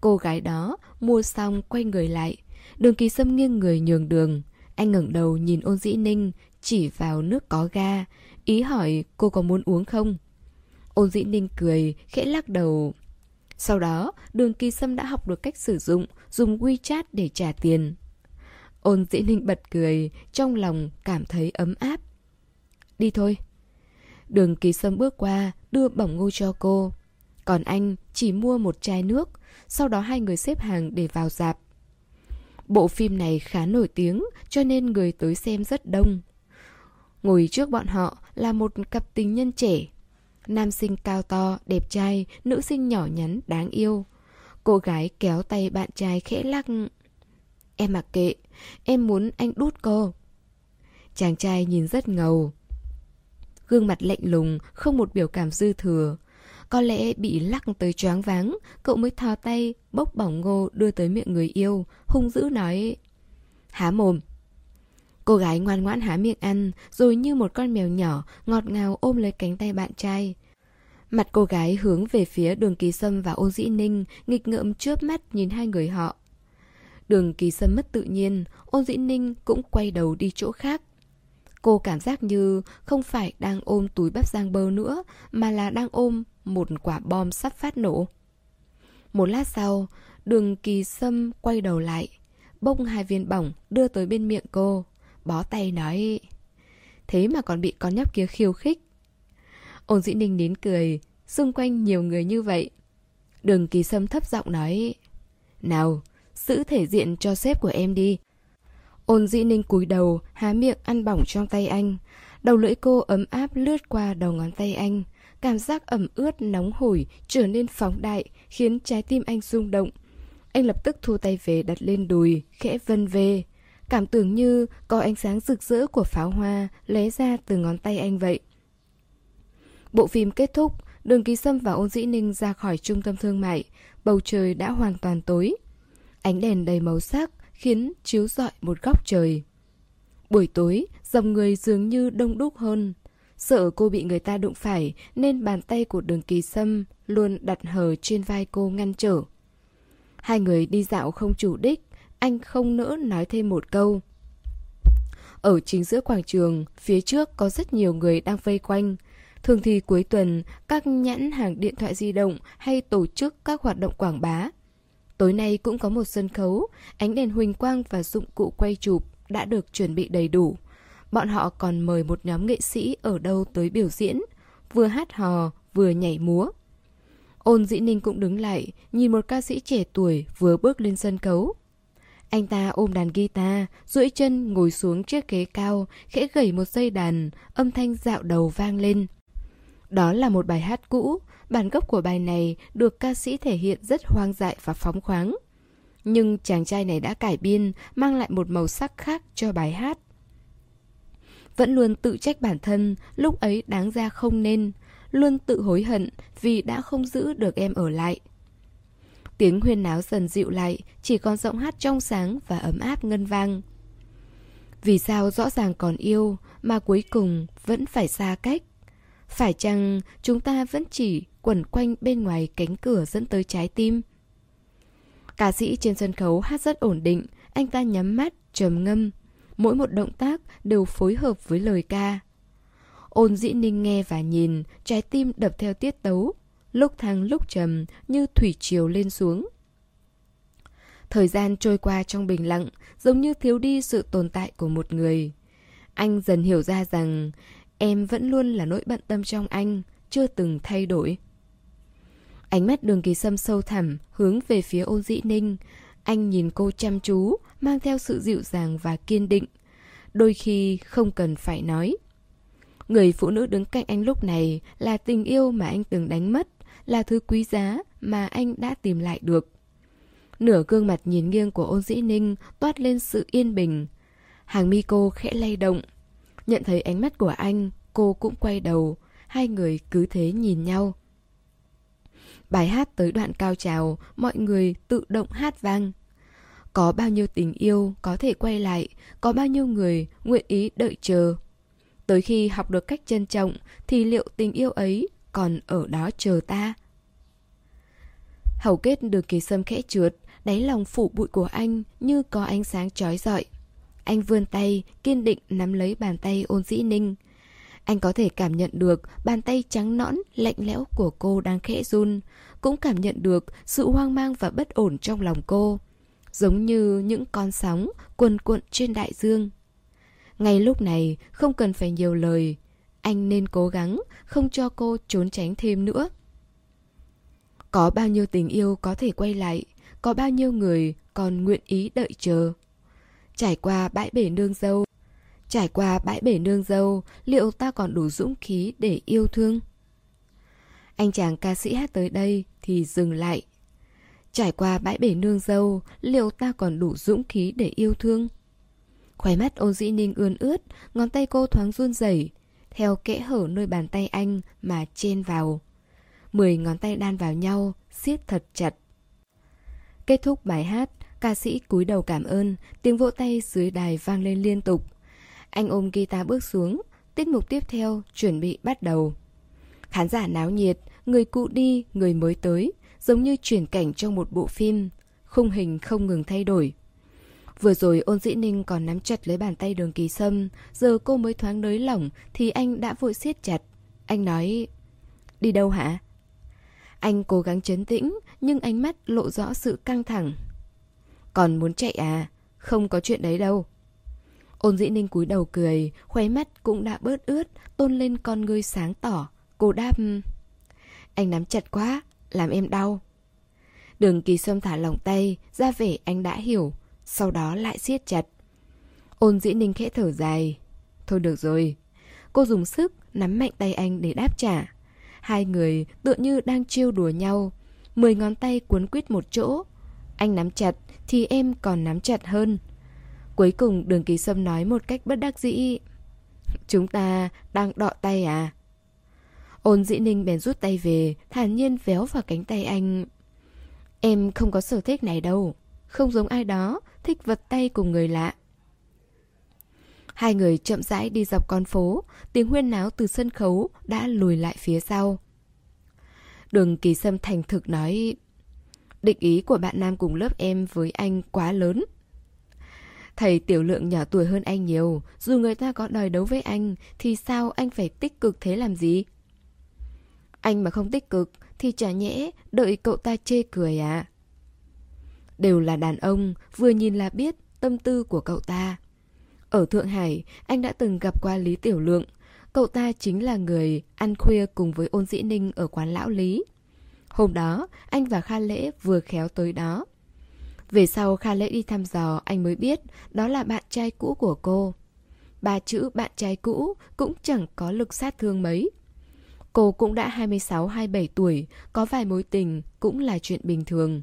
Cô gái đó mua xong quay người lại, Đường kỳ sâm nghiêng người nhường đường. Anh ngẩng đầu nhìn ôn dĩ ninh, chỉ vào nước có ga. Ý hỏi cô có muốn uống không? Ôn dĩ ninh cười, khẽ lắc đầu. Sau đó, đường kỳ sâm đã học được cách sử dụng, dùng WeChat để trả tiền. Ôn dĩ ninh bật cười, trong lòng cảm thấy ấm áp. Đi thôi. Đường kỳ sâm bước qua, đưa bỏng ngô cho cô. Còn anh chỉ mua một chai nước, sau đó hai người xếp hàng để vào dạp. Bộ phim này khá nổi tiếng cho nên người tới xem rất đông. Ngồi trước bọn họ là một cặp tình nhân trẻ. Nam sinh cao to, đẹp trai, nữ sinh nhỏ nhắn, đáng yêu. Cô gái kéo tay bạn trai khẽ lắc. Em mặc kệ, em muốn anh đút cô. Chàng trai nhìn rất ngầu. Gương mặt lạnh lùng, không một biểu cảm dư thừa. Có lẽ bị lắc tới choáng váng, cậu mới thò tay, bốc bỏng ngô đưa tới miệng người yêu, hung dữ nói Há mồm. Cô gái ngoan ngoãn há miệng ăn, rồi như một con mèo nhỏ, ngọt ngào ôm lấy cánh tay bạn trai. Mặt cô gái hướng về phía đường kỳ sâm và ô dĩ ninh, nghịch ngợm chớp mắt nhìn hai người họ. Đường kỳ sâm mất tự nhiên, ôn dĩ ninh cũng quay đầu đi chỗ khác. Cô cảm giác như không phải đang ôm túi bắp giang bơ nữa, mà là đang ôm một quả bom sắp phát nổ. Một lát sau, đường kỳ sâm quay đầu lại, bông hai viên bỏng đưa tới bên miệng cô, bó tay nói Thế mà còn bị con nhóc kia khiêu khích. Ôn dĩ ninh đến cười, xung quanh nhiều người như vậy. Đường kỳ sâm thấp giọng nói Nào, giữ thể diện cho sếp của em đi. Ôn dĩ ninh cúi đầu, há miệng ăn bỏng trong tay anh. Đầu lưỡi cô ấm áp lướt qua đầu ngón tay anh. Cảm giác ẩm ướt nóng hổi trở nên phóng đại khiến trái tim anh rung động. Anh lập tức thu tay về đặt lên đùi, khẽ vân về. Cảm tưởng như có ánh sáng rực rỡ của pháo hoa lóe ra từ ngón tay anh vậy. Bộ phim kết thúc, đường ký sâm và ôn dĩ ninh ra khỏi trung tâm thương mại. Bầu trời đã hoàn toàn tối. Ánh đèn đầy màu sắc khiến chiếu rọi một góc trời. Buổi tối, dòng người dường như đông đúc hơn. Sợ cô bị người ta đụng phải nên bàn tay của đường kỳ sâm luôn đặt hờ trên vai cô ngăn trở. Hai người đi dạo không chủ đích, anh không nỡ nói thêm một câu. Ở chính giữa quảng trường, phía trước có rất nhiều người đang vây quanh. Thường thì cuối tuần, các nhãn hàng điện thoại di động hay tổ chức các hoạt động quảng bá. Tối nay cũng có một sân khấu, ánh đèn huỳnh quang và dụng cụ quay chụp đã được chuẩn bị đầy đủ. Bọn họ còn mời một nhóm nghệ sĩ ở đâu tới biểu diễn, vừa hát hò, vừa nhảy múa. Ôn dĩ ninh cũng đứng lại, nhìn một ca sĩ trẻ tuổi vừa bước lên sân khấu. Anh ta ôm đàn guitar, duỗi chân ngồi xuống chiếc ghế cao, khẽ gẩy một dây đàn, âm thanh dạo đầu vang lên. Đó là một bài hát cũ, bản gốc của bài này được ca sĩ thể hiện rất hoang dại và phóng khoáng. Nhưng chàng trai này đã cải biên, mang lại một màu sắc khác cho bài hát. Vẫn luôn tự trách bản thân, lúc ấy đáng ra không nên, luôn tự hối hận vì đã không giữ được em ở lại. Tiếng huyên náo dần dịu lại, chỉ còn giọng hát trong sáng và ấm áp ngân vang. Vì sao rõ ràng còn yêu mà cuối cùng vẫn phải xa cách? Phải chăng chúng ta vẫn chỉ quẩn quanh bên ngoài cánh cửa dẫn tới trái tim? Ca sĩ trên sân khấu hát rất ổn định, anh ta nhắm mắt, trầm ngâm. Mỗi một động tác đều phối hợp với lời ca. Ôn dĩ ninh nghe và nhìn, trái tim đập theo tiết tấu, lúc thăng lúc trầm như thủy triều lên xuống. Thời gian trôi qua trong bình lặng, giống như thiếu đi sự tồn tại của một người. Anh dần hiểu ra rằng em vẫn luôn là nỗi bận tâm trong anh, chưa từng thay đổi. Ánh mắt đường kỳ sâm sâu thẳm, hướng về phía ôn dĩ ninh. Anh nhìn cô chăm chú, mang theo sự dịu dàng và kiên định. Đôi khi không cần phải nói. Người phụ nữ đứng cạnh anh lúc này là tình yêu mà anh từng đánh mất, là thứ quý giá mà anh đã tìm lại được. Nửa gương mặt nhìn nghiêng của ôn dĩ ninh toát lên sự yên bình. Hàng mi cô khẽ lay động. Nhận thấy ánh mắt của anh, cô cũng quay đầu. Hai người cứ thế nhìn nhau. Bài hát tới đoạn cao trào, mọi người tự động hát vang. Có bao nhiêu tình yêu có thể quay lại, có bao nhiêu người nguyện ý đợi chờ. Tới khi học được cách trân trọng thì liệu tình yêu ấy còn ở đó chờ ta? Hầu kết được kỳ sâm khẽ trượt, đáy lòng phủ bụi của anh như có ánh sáng chói rọi. Anh vươn tay, kiên định nắm lấy bàn tay ôn dĩ ninh. Anh có thể cảm nhận được bàn tay trắng nõn, lạnh lẽo của cô đang khẽ run, cũng cảm nhận được sự hoang mang và bất ổn trong lòng cô. Giống như những con sóng cuồn cuộn trên đại dương. Ngay lúc này, không cần phải nhiều lời, anh nên cố gắng không cho cô trốn tránh thêm nữa. Có bao nhiêu tình yêu có thể quay lại, có bao nhiêu người còn nguyện ý đợi chờ. Trải qua bãi bể nương dâu, trải qua bãi bể nương dâu, liệu ta còn đủ dũng khí để yêu thương? Anh chàng ca sĩ hát tới đây thì dừng lại. Trải qua bãi bể nương dâu, liệu ta còn đủ dũng khí để yêu thương? Khóe mắt ôn dĩ ninh ươn ướt, ngón tay cô thoáng run rẩy theo kẽ hở nơi bàn tay anh mà chen vào. Mười ngón tay đan vào nhau, siết thật chặt. Kết thúc bài hát, ca sĩ cúi đầu cảm ơn, tiếng vỗ tay dưới đài vang lên liên tục. Anh ôm guitar bước xuống, tiết mục tiếp theo chuẩn bị bắt đầu. Khán giả náo nhiệt, người cũ đi, người mới tới, giống như chuyển cảnh trong một bộ phim. Khung hình không ngừng thay đổi. Vừa rồi ôn dĩ ninh còn nắm chặt lấy bàn tay đường kỳ sâm, giờ cô mới thoáng nới lỏng thì anh đã vội siết chặt. Anh nói, đi đâu hả? Anh cố gắng chấn tĩnh, nhưng ánh mắt lộ rõ sự căng thẳng. Còn muốn chạy à? Không có chuyện đấy đâu. Ôn dĩ ninh cúi đầu cười, khóe mắt cũng đã bớt ướt, tôn lên con ngươi sáng tỏ. Cô đáp... Anh nắm chặt quá, làm em đau. Đường kỳ sâm thả lỏng tay, ra vẻ anh đã hiểu, sau đó lại siết chặt. Ôn dĩ ninh khẽ thở dài. Thôi được rồi. Cô dùng sức nắm mạnh tay anh để đáp trả. Hai người tựa như đang trêu đùa nhau. Mười ngón tay cuốn quýt một chỗ. Anh nắm chặt thì em còn nắm chặt hơn. Cuối cùng đường kỳ sâm nói một cách bất đắc dĩ. Chúng ta đang đọ tay à? Ôn dĩ ninh bèn rút tay về, thản nhiên véo vào cánh tay anh. Em không có sở thích này đâu. Không giống ai đó, thích vật tay cùng người lạ. Hai người chậm rãi đi dọc con phố, tiếng huyên náo từ sân khấu đã lùi lại phía sau. Đường kỳ sâm thành thực nói Định ý của bạn nam cùng lớp em với anh quá lớn. Thầy tiểu lượng nhỏ tuổi hơn anh nhiều, Dù người ta có đòi đấu với anh, Thì sao anh phải tích cực thế làm gì? Anh mà không tích cực, Thì chả nhẽ đợi cậu ta chê cười à? Đều là đàn ông, Vừa nhìn là biết tâm tư của cậu ta. Ở Thượng Hải, Anh đã từng gặp qua Lý Tiểu Lượng. Cậu ta chính là người ăn khuya cùng với ôn dĩ ninh ở quán lão Lý. Hôm đó, anh và Kha Lễ vừa khéo tới đó. Về sau Kha Lễ đi thăm dò, anh mới biết đó là bạn trai cũ của cô. Ba chữ bạn trai cũ cũng chẳng có lực sát thương mấy. Cô cũng đã 26-27 tuổi, có vài mối tình cũng là chuyện bình thường.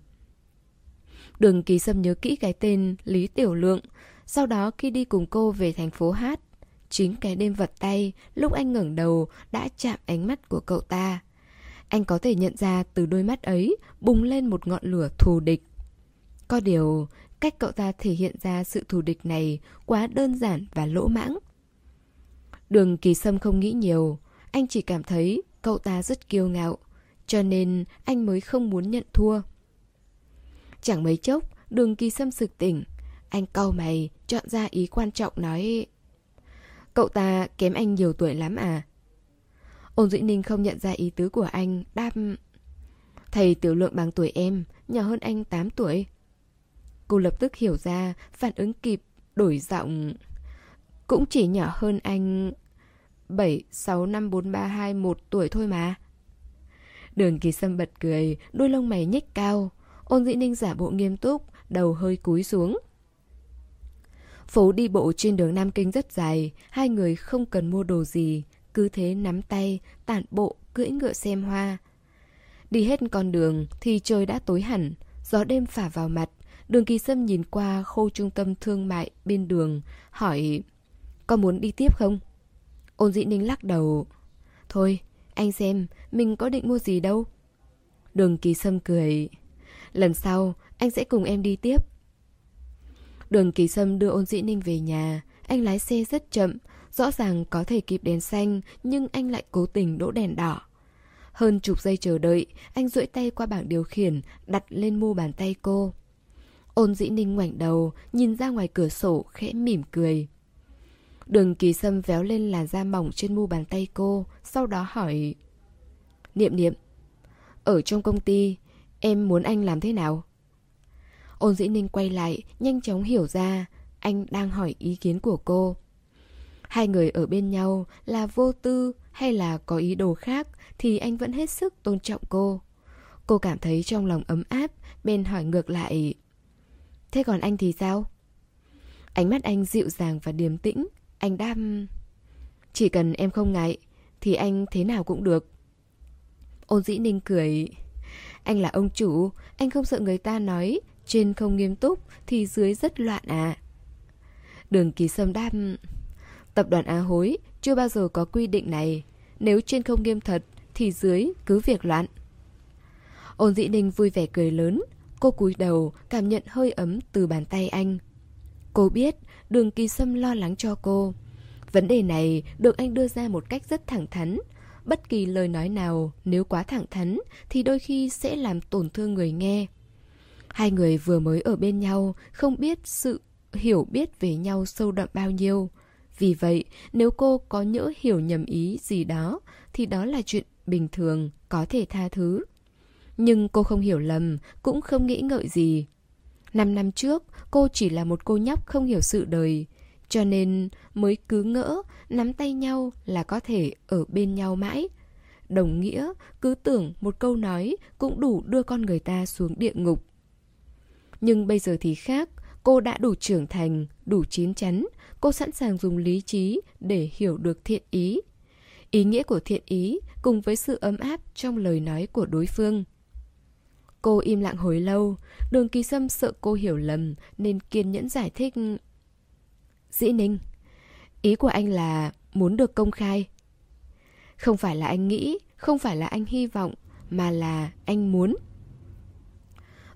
Đường Kỳ Sâm nhớ kỹ cái tên Lý Tiểu Lượng, sau đó khi đi cùng cô về thành phố Hát, chính cái đêm vật tay, lúc anh ngẩng đầu đã chạm ánh mắt của cậu ta. Anh có thể nhận ra từ đôi mắt ấy bùng lên một ngọn lửa thù địch. Có điều, cách cậu ta thể hiện ra sự thù địch này quá đơn giản và lỗ mãng. Đường kỳ sâm không nghĩ nhiều, anh chỉ cảm thấy cậu ta rất kiêu ngạo, cho nên anh mới không muốn nhận thua. Chẳng mấy chốc, đường kỳ sâm sực tỉnh, anh cau mày, chọn ra ý quan trọng nói Cậu ta kém anh nhiều tuổi lắm à? Ôn Duy Ninh không nhận ra ý tứ của anh, đáp Thầy tiểu lượng bằng tuổi em, nhỏ hơn anh 8 tuổi. Cô lập tức hiểu ra, phản ứng kịp, đổi giọng. Cũng chỉ nhỏ hơn anh 7, 6, 5, 4, 3, 2, 1 tuổi thôi mà. Đường kỳ sâm bật cười, đôi lông mày nhếch cao. Ôn dĩ ninh giả bộ nghiêm túc, đầu hơi cúi xuống. Phố đi bộ trên đường Nam Kinh rất dài, hai người không cần mua đồ gì, cứ thế nắm tay, tản bộ, cưỡi ngựa xem hoa. Đi hết con đường thì trời đã tối hẳn, gió đêm phả vào mặt. Đường kỳ sâm nhìn qua khu trung tâm thương mại bên đường, hỏi Có muốn đi tiếp không? Ôn dĩ ninh lắc đầu Thôi, anh xem, mình có định mua gì đâu. Đường kỳ sâm cười Lần sau, anh sẽ cùng em đi tiếp. Đường kỳ sâm đưa ôn dĩ ninh về nhà. Anh lái xe rất chậm, Rõ ràng có thể kịp đèn xanh, nhưng anh lại cố tình đỗ đèn đỏ. Hơn chục giây chờ đợi, anh duỗi tay qua bảng điều khiển, đặt lên mu bàn tay cô. Ôn dĩ ninh ngoảnh đầu, nhìn ra ngoài cửa sổ, khẽ mỉm cười. Đường kỳ sâm véo lên làn da mỏng trên mu bàn tay cô, sau đó hỏi... Niệm niệm, ở trong công ty, em muốn anh làm thế nào? Ôn dĩ ninh quay lại, nhanh chóng hiểu ra, anh đang hỏi ý kiến của cô. Hai người ở bên nhau là vô tư hay là có ý đồ khác thì anh vẫn hết sức tôn trọng cô. Cô cảm thấy trong lòng ấm áp, bên hỏi ngược lại. Thế còn anh thì sao? Ánh mắt anh dịu dàng và điềm tĩnh, anh đam... Chỉ cần em không ngại, thì anh thế nào cũng được. Ôn dĩ ninh cười. Anh là ông chủ, anh không sợ người ta nói trên không nghiêm túc thì dưới rất loạn à. Đường kỳ sâm đam... Tập đoàn Á Hối chưa bao giờ có quy định này. Nếu trên không nghiêm thật thì dưới cứ việc loạn. Ôn dĩ ninh vui vẻ cười lớn. Cô cúi đầu cảm nhận hơi ấm từ bàn tay anh. Cô biết đường kỳ sâm lo lắng cho cô. Vấn đề này được anh đưa ra một cách rất thẳng thắn. Bất kỳ lời nói nào nếu quá thẳng thắn thì đôi khi sẽ làm tổn thương người nghe. Hai người vừa mới ở bên nhau, không biết sự hiểu biết về nhau sâu đậm bao nhiêu. Vì vậy, nếu cô có nhỡ hiểu nhầm ý gì đó, thì đó là chuyện bình thường, có thể tha thứ. Nhưng cô không hiểu lầm, cũng không nghĩ ngợi gì. Năm năm trước, cô chỉ là một cô nhóc không hiểu sự đời, cho nên mới cứ ngỡ nắm tay nhau là có thể ở bên nhau mãi. Đồng nghĩa, cứ tưởng một câu nói cũng đủ đưa con người ta xuống địa ngục. Nhưng bây giờ thì khác, cô đã đủ trưởng thành, đủ chín chắn, cô sẵn sàng dùng lý trí để hiểu được thiện ý. Ý nghĩa của thiện ý cùng với sự ấm áp trong lời nói của đối phương. Cô im lặng hồi lâu, đường kỳ sâm sợ cô hiểu lầm nên kiên nhẫn giải thích. Dĩ Ninh, ý của anh là muốn được công khai. Không phải là anh nghĩ, không phải là anh hy vọng, mà là anh muốn.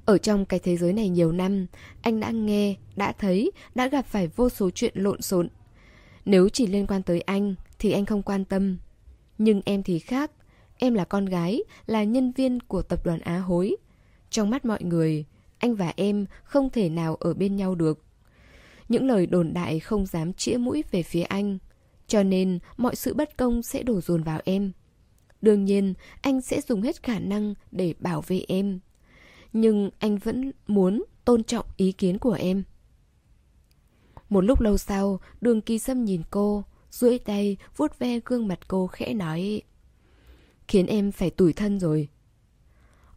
Ở trong cái thế giới này nhiều năm, anh đã nghe, đã thấy, đã gặp phải vô số chuyện lộn xộn. Nếu chỉ liên quan tới anh thì anh không quan tâm. Nhưng em thì khác. Em là con gái, là nhân viên của tập đoàn Á Hối. Trong mắt mọi người, anh và em không thể nào ở bên nhau được. Những lời đồn đại không dám chĩa mũi về phía anh. Cho nên mọi sự bất công sẽ đổ dồn vào em. Đương nhiên, anh sẽ dùng hết khả năng để bảo vệ em. Nhưng anh vẫn muốn tôn trọng ý kiến của em. Một lúc lâu sau, đường kỳ sâm nhìn cô, duỗi tay vuốt ve gương mặt cô khẽ nói Khiến em phải tủi thân rồi.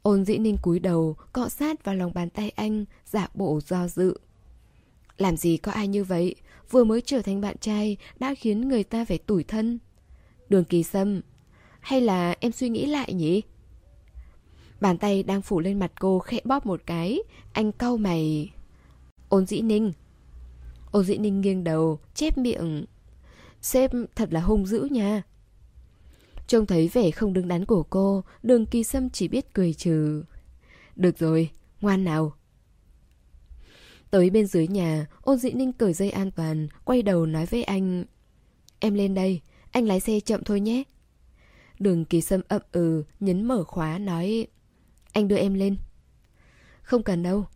Ôn dĩ ninh cúi đầu, cọ sát vào lòng bàn tay anh, giả bộ do dự. Làm gì có ai như vậy, vừa mới trở thành bạn trai đã khiến người ta phải tủi thân. Đường kỳ sâm, hay là em suy nghĩ lại nhỉ? Bàn tay đang phủ lên mặt cô khẽ bóp một cái, anh cau mày. Ôn dĩ ninh. Ôn dĩ ninh nghiêng đầu, chép miệng. Sếp thật là hung dữ nha. Trông thấy vẻ không đứng đắn của cô, đường kỳ sâm chỉ biết cười trừ. Được rồi, ngoan nào. Tới bên dưới nhà, ôn dĩ ninh cởi dây an toàn, quay đầu nói với anh. Em lên đây, anh lái xe chậm thôi nhé. Đường kỳ sâm ậm ừ, nhấn mở khóa nói anh đưa em lên. Không cần đâu.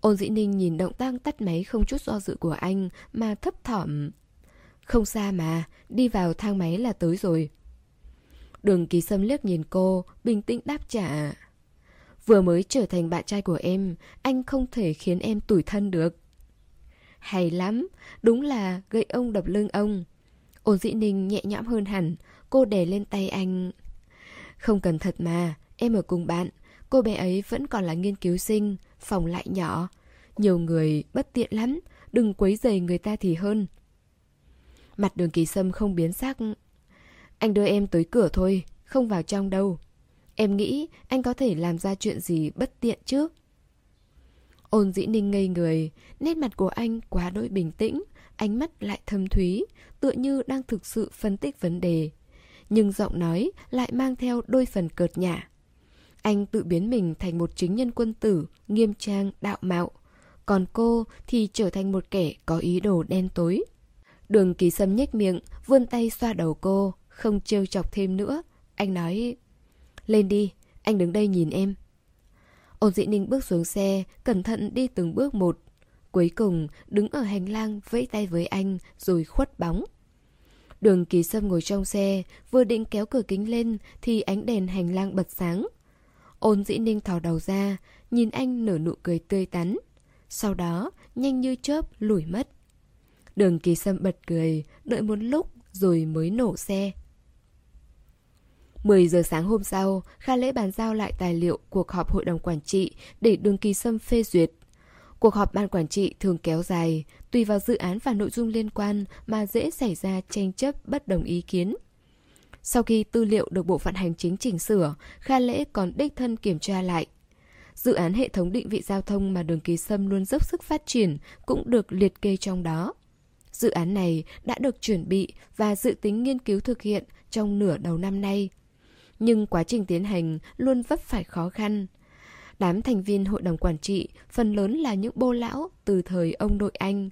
Ôn dĩ ninh nhìn động tác tắt máy không chút do dự của anh Mà thấp thỏm. Không xa mà, đi vào thang máy là tới rồi. Đường kỳ sâm liếc nhìn cô, bình tĩnh đáp trả. Vừa mới trở thành bạn trai của em Anh không thể khiến em tủi thân được. Hay lắm, đúng là gậy ông đập lưng ông. Ôn dĩ ninh nhẹ nhõm hơn hẳn Cô đè lên tay anh. Không cần thật mà Em ở cùng bạn. Cô bé ấy vẫn còn là nghiên cứu sinh, Phòng lại nhỏ. Nhiều người bất tiện lắm, Đừng quấy rầy người ta thì hơn. Mặt đường kỳ sâm không biến sắc. Anh đưa em tới cửa thôi, Không vào trong đâu. Em nghĩ anh có thể làm ra chuyện gì bất tiện chứ? Ôn dĩ ninh ngây người, Nét mặt của anh quá đỗi bình tĩnh, Ánh mắt lại thâm thúy, Tựa như đang thực sự phân tích vấn đề. Nhưng giọng nói lại mang theo đôi phần cợt nhả. Anh tự biến mình thành một chính nhân quân tử, nghiêm trang, đạo mạo. Còn cô thì trở thành một kẻ có ý đồ đen tối. Đường kỳ sâm nhếch miệng, vươn tay xoa đầu cô, không trêu chọc thêm nữa. Anh nói, lên đi, anh đứng đây nhìn em. Ôn dĩ ninh bước xuống xe, cẩn thận đi từng bước một. Cuối cùng, đứng ở hành lang vẫy tay với anh rồi khuất bóng. Đường kỳ sâm ngồi trong xe, vừa định kéo cửa kính lên thì ánh đèn hành lang bật sáng. Ôn dĩ ninh thò đầu ra, nhìn anh nở nụ cười tươi tắn. Sau đó, nhanh như chớp lủi mất. Đường kỳ sâm bật cười, đợi một lúc rồi mới nổ xe. 10 giờ sáng hôm sau, Kha Lễ bàn giao lại tài liệu cuộc họp hội đồng quản trị để đường kỳ sâm phê duyệt. Cuộc họp ban quản trị thường kéo dài, tùy vào dự án và nội dung liên quan mà dễ xảy ra tranh chấp bất đồng ý kiến. Sau khi tư liệu được bộ phận hành chính chỉnh sửa, Kha Lễ còn đích thân kiểm tra lại. Dự án hệ thống định vị giao thông mà đường kỳ sâm luôn dốc sức phát triển cũng được liệt kê trong đó. Dự án này đã được chuẩn bị và dự tính nghiên cứu thực hiện trong nửa đầu năm nay. Nhưng quá trình tiến hành luôn vấp phải khó khăn, Đám thành viên hội đồng quản trị phần lớn là những bô lão từ thời ông nội anh.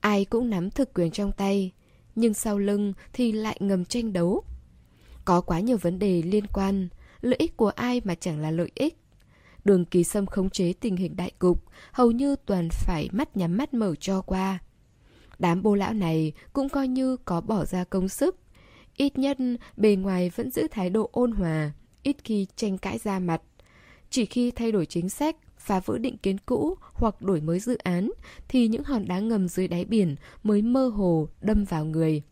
Ai cũng nắm thực quyền trong tay, nhưng sau lưng thì lại ngầm tranh đấu. Có quá nhiều vấn đề liên quan, lợi ích của ai mà chẳng là lợi ích. Đường kỳ sâm khống chế tình hình đại cục, hầu như toàn phải mắt nhắm mắt mở cho qua. Đám bô lão này cũng coi như có bỏ ra công sức. Ít nhất bề ngoài vẫn giữ thái độ ôn hòa, ít khi tranh cãi ra mặt. Chỉ khi thay đổi chính sách, phá vỡ định kiến cũ hoặc đổi mới dự án thì những hòn đá ngầm dưới đáy biển mới mơ hồ đâm vào người.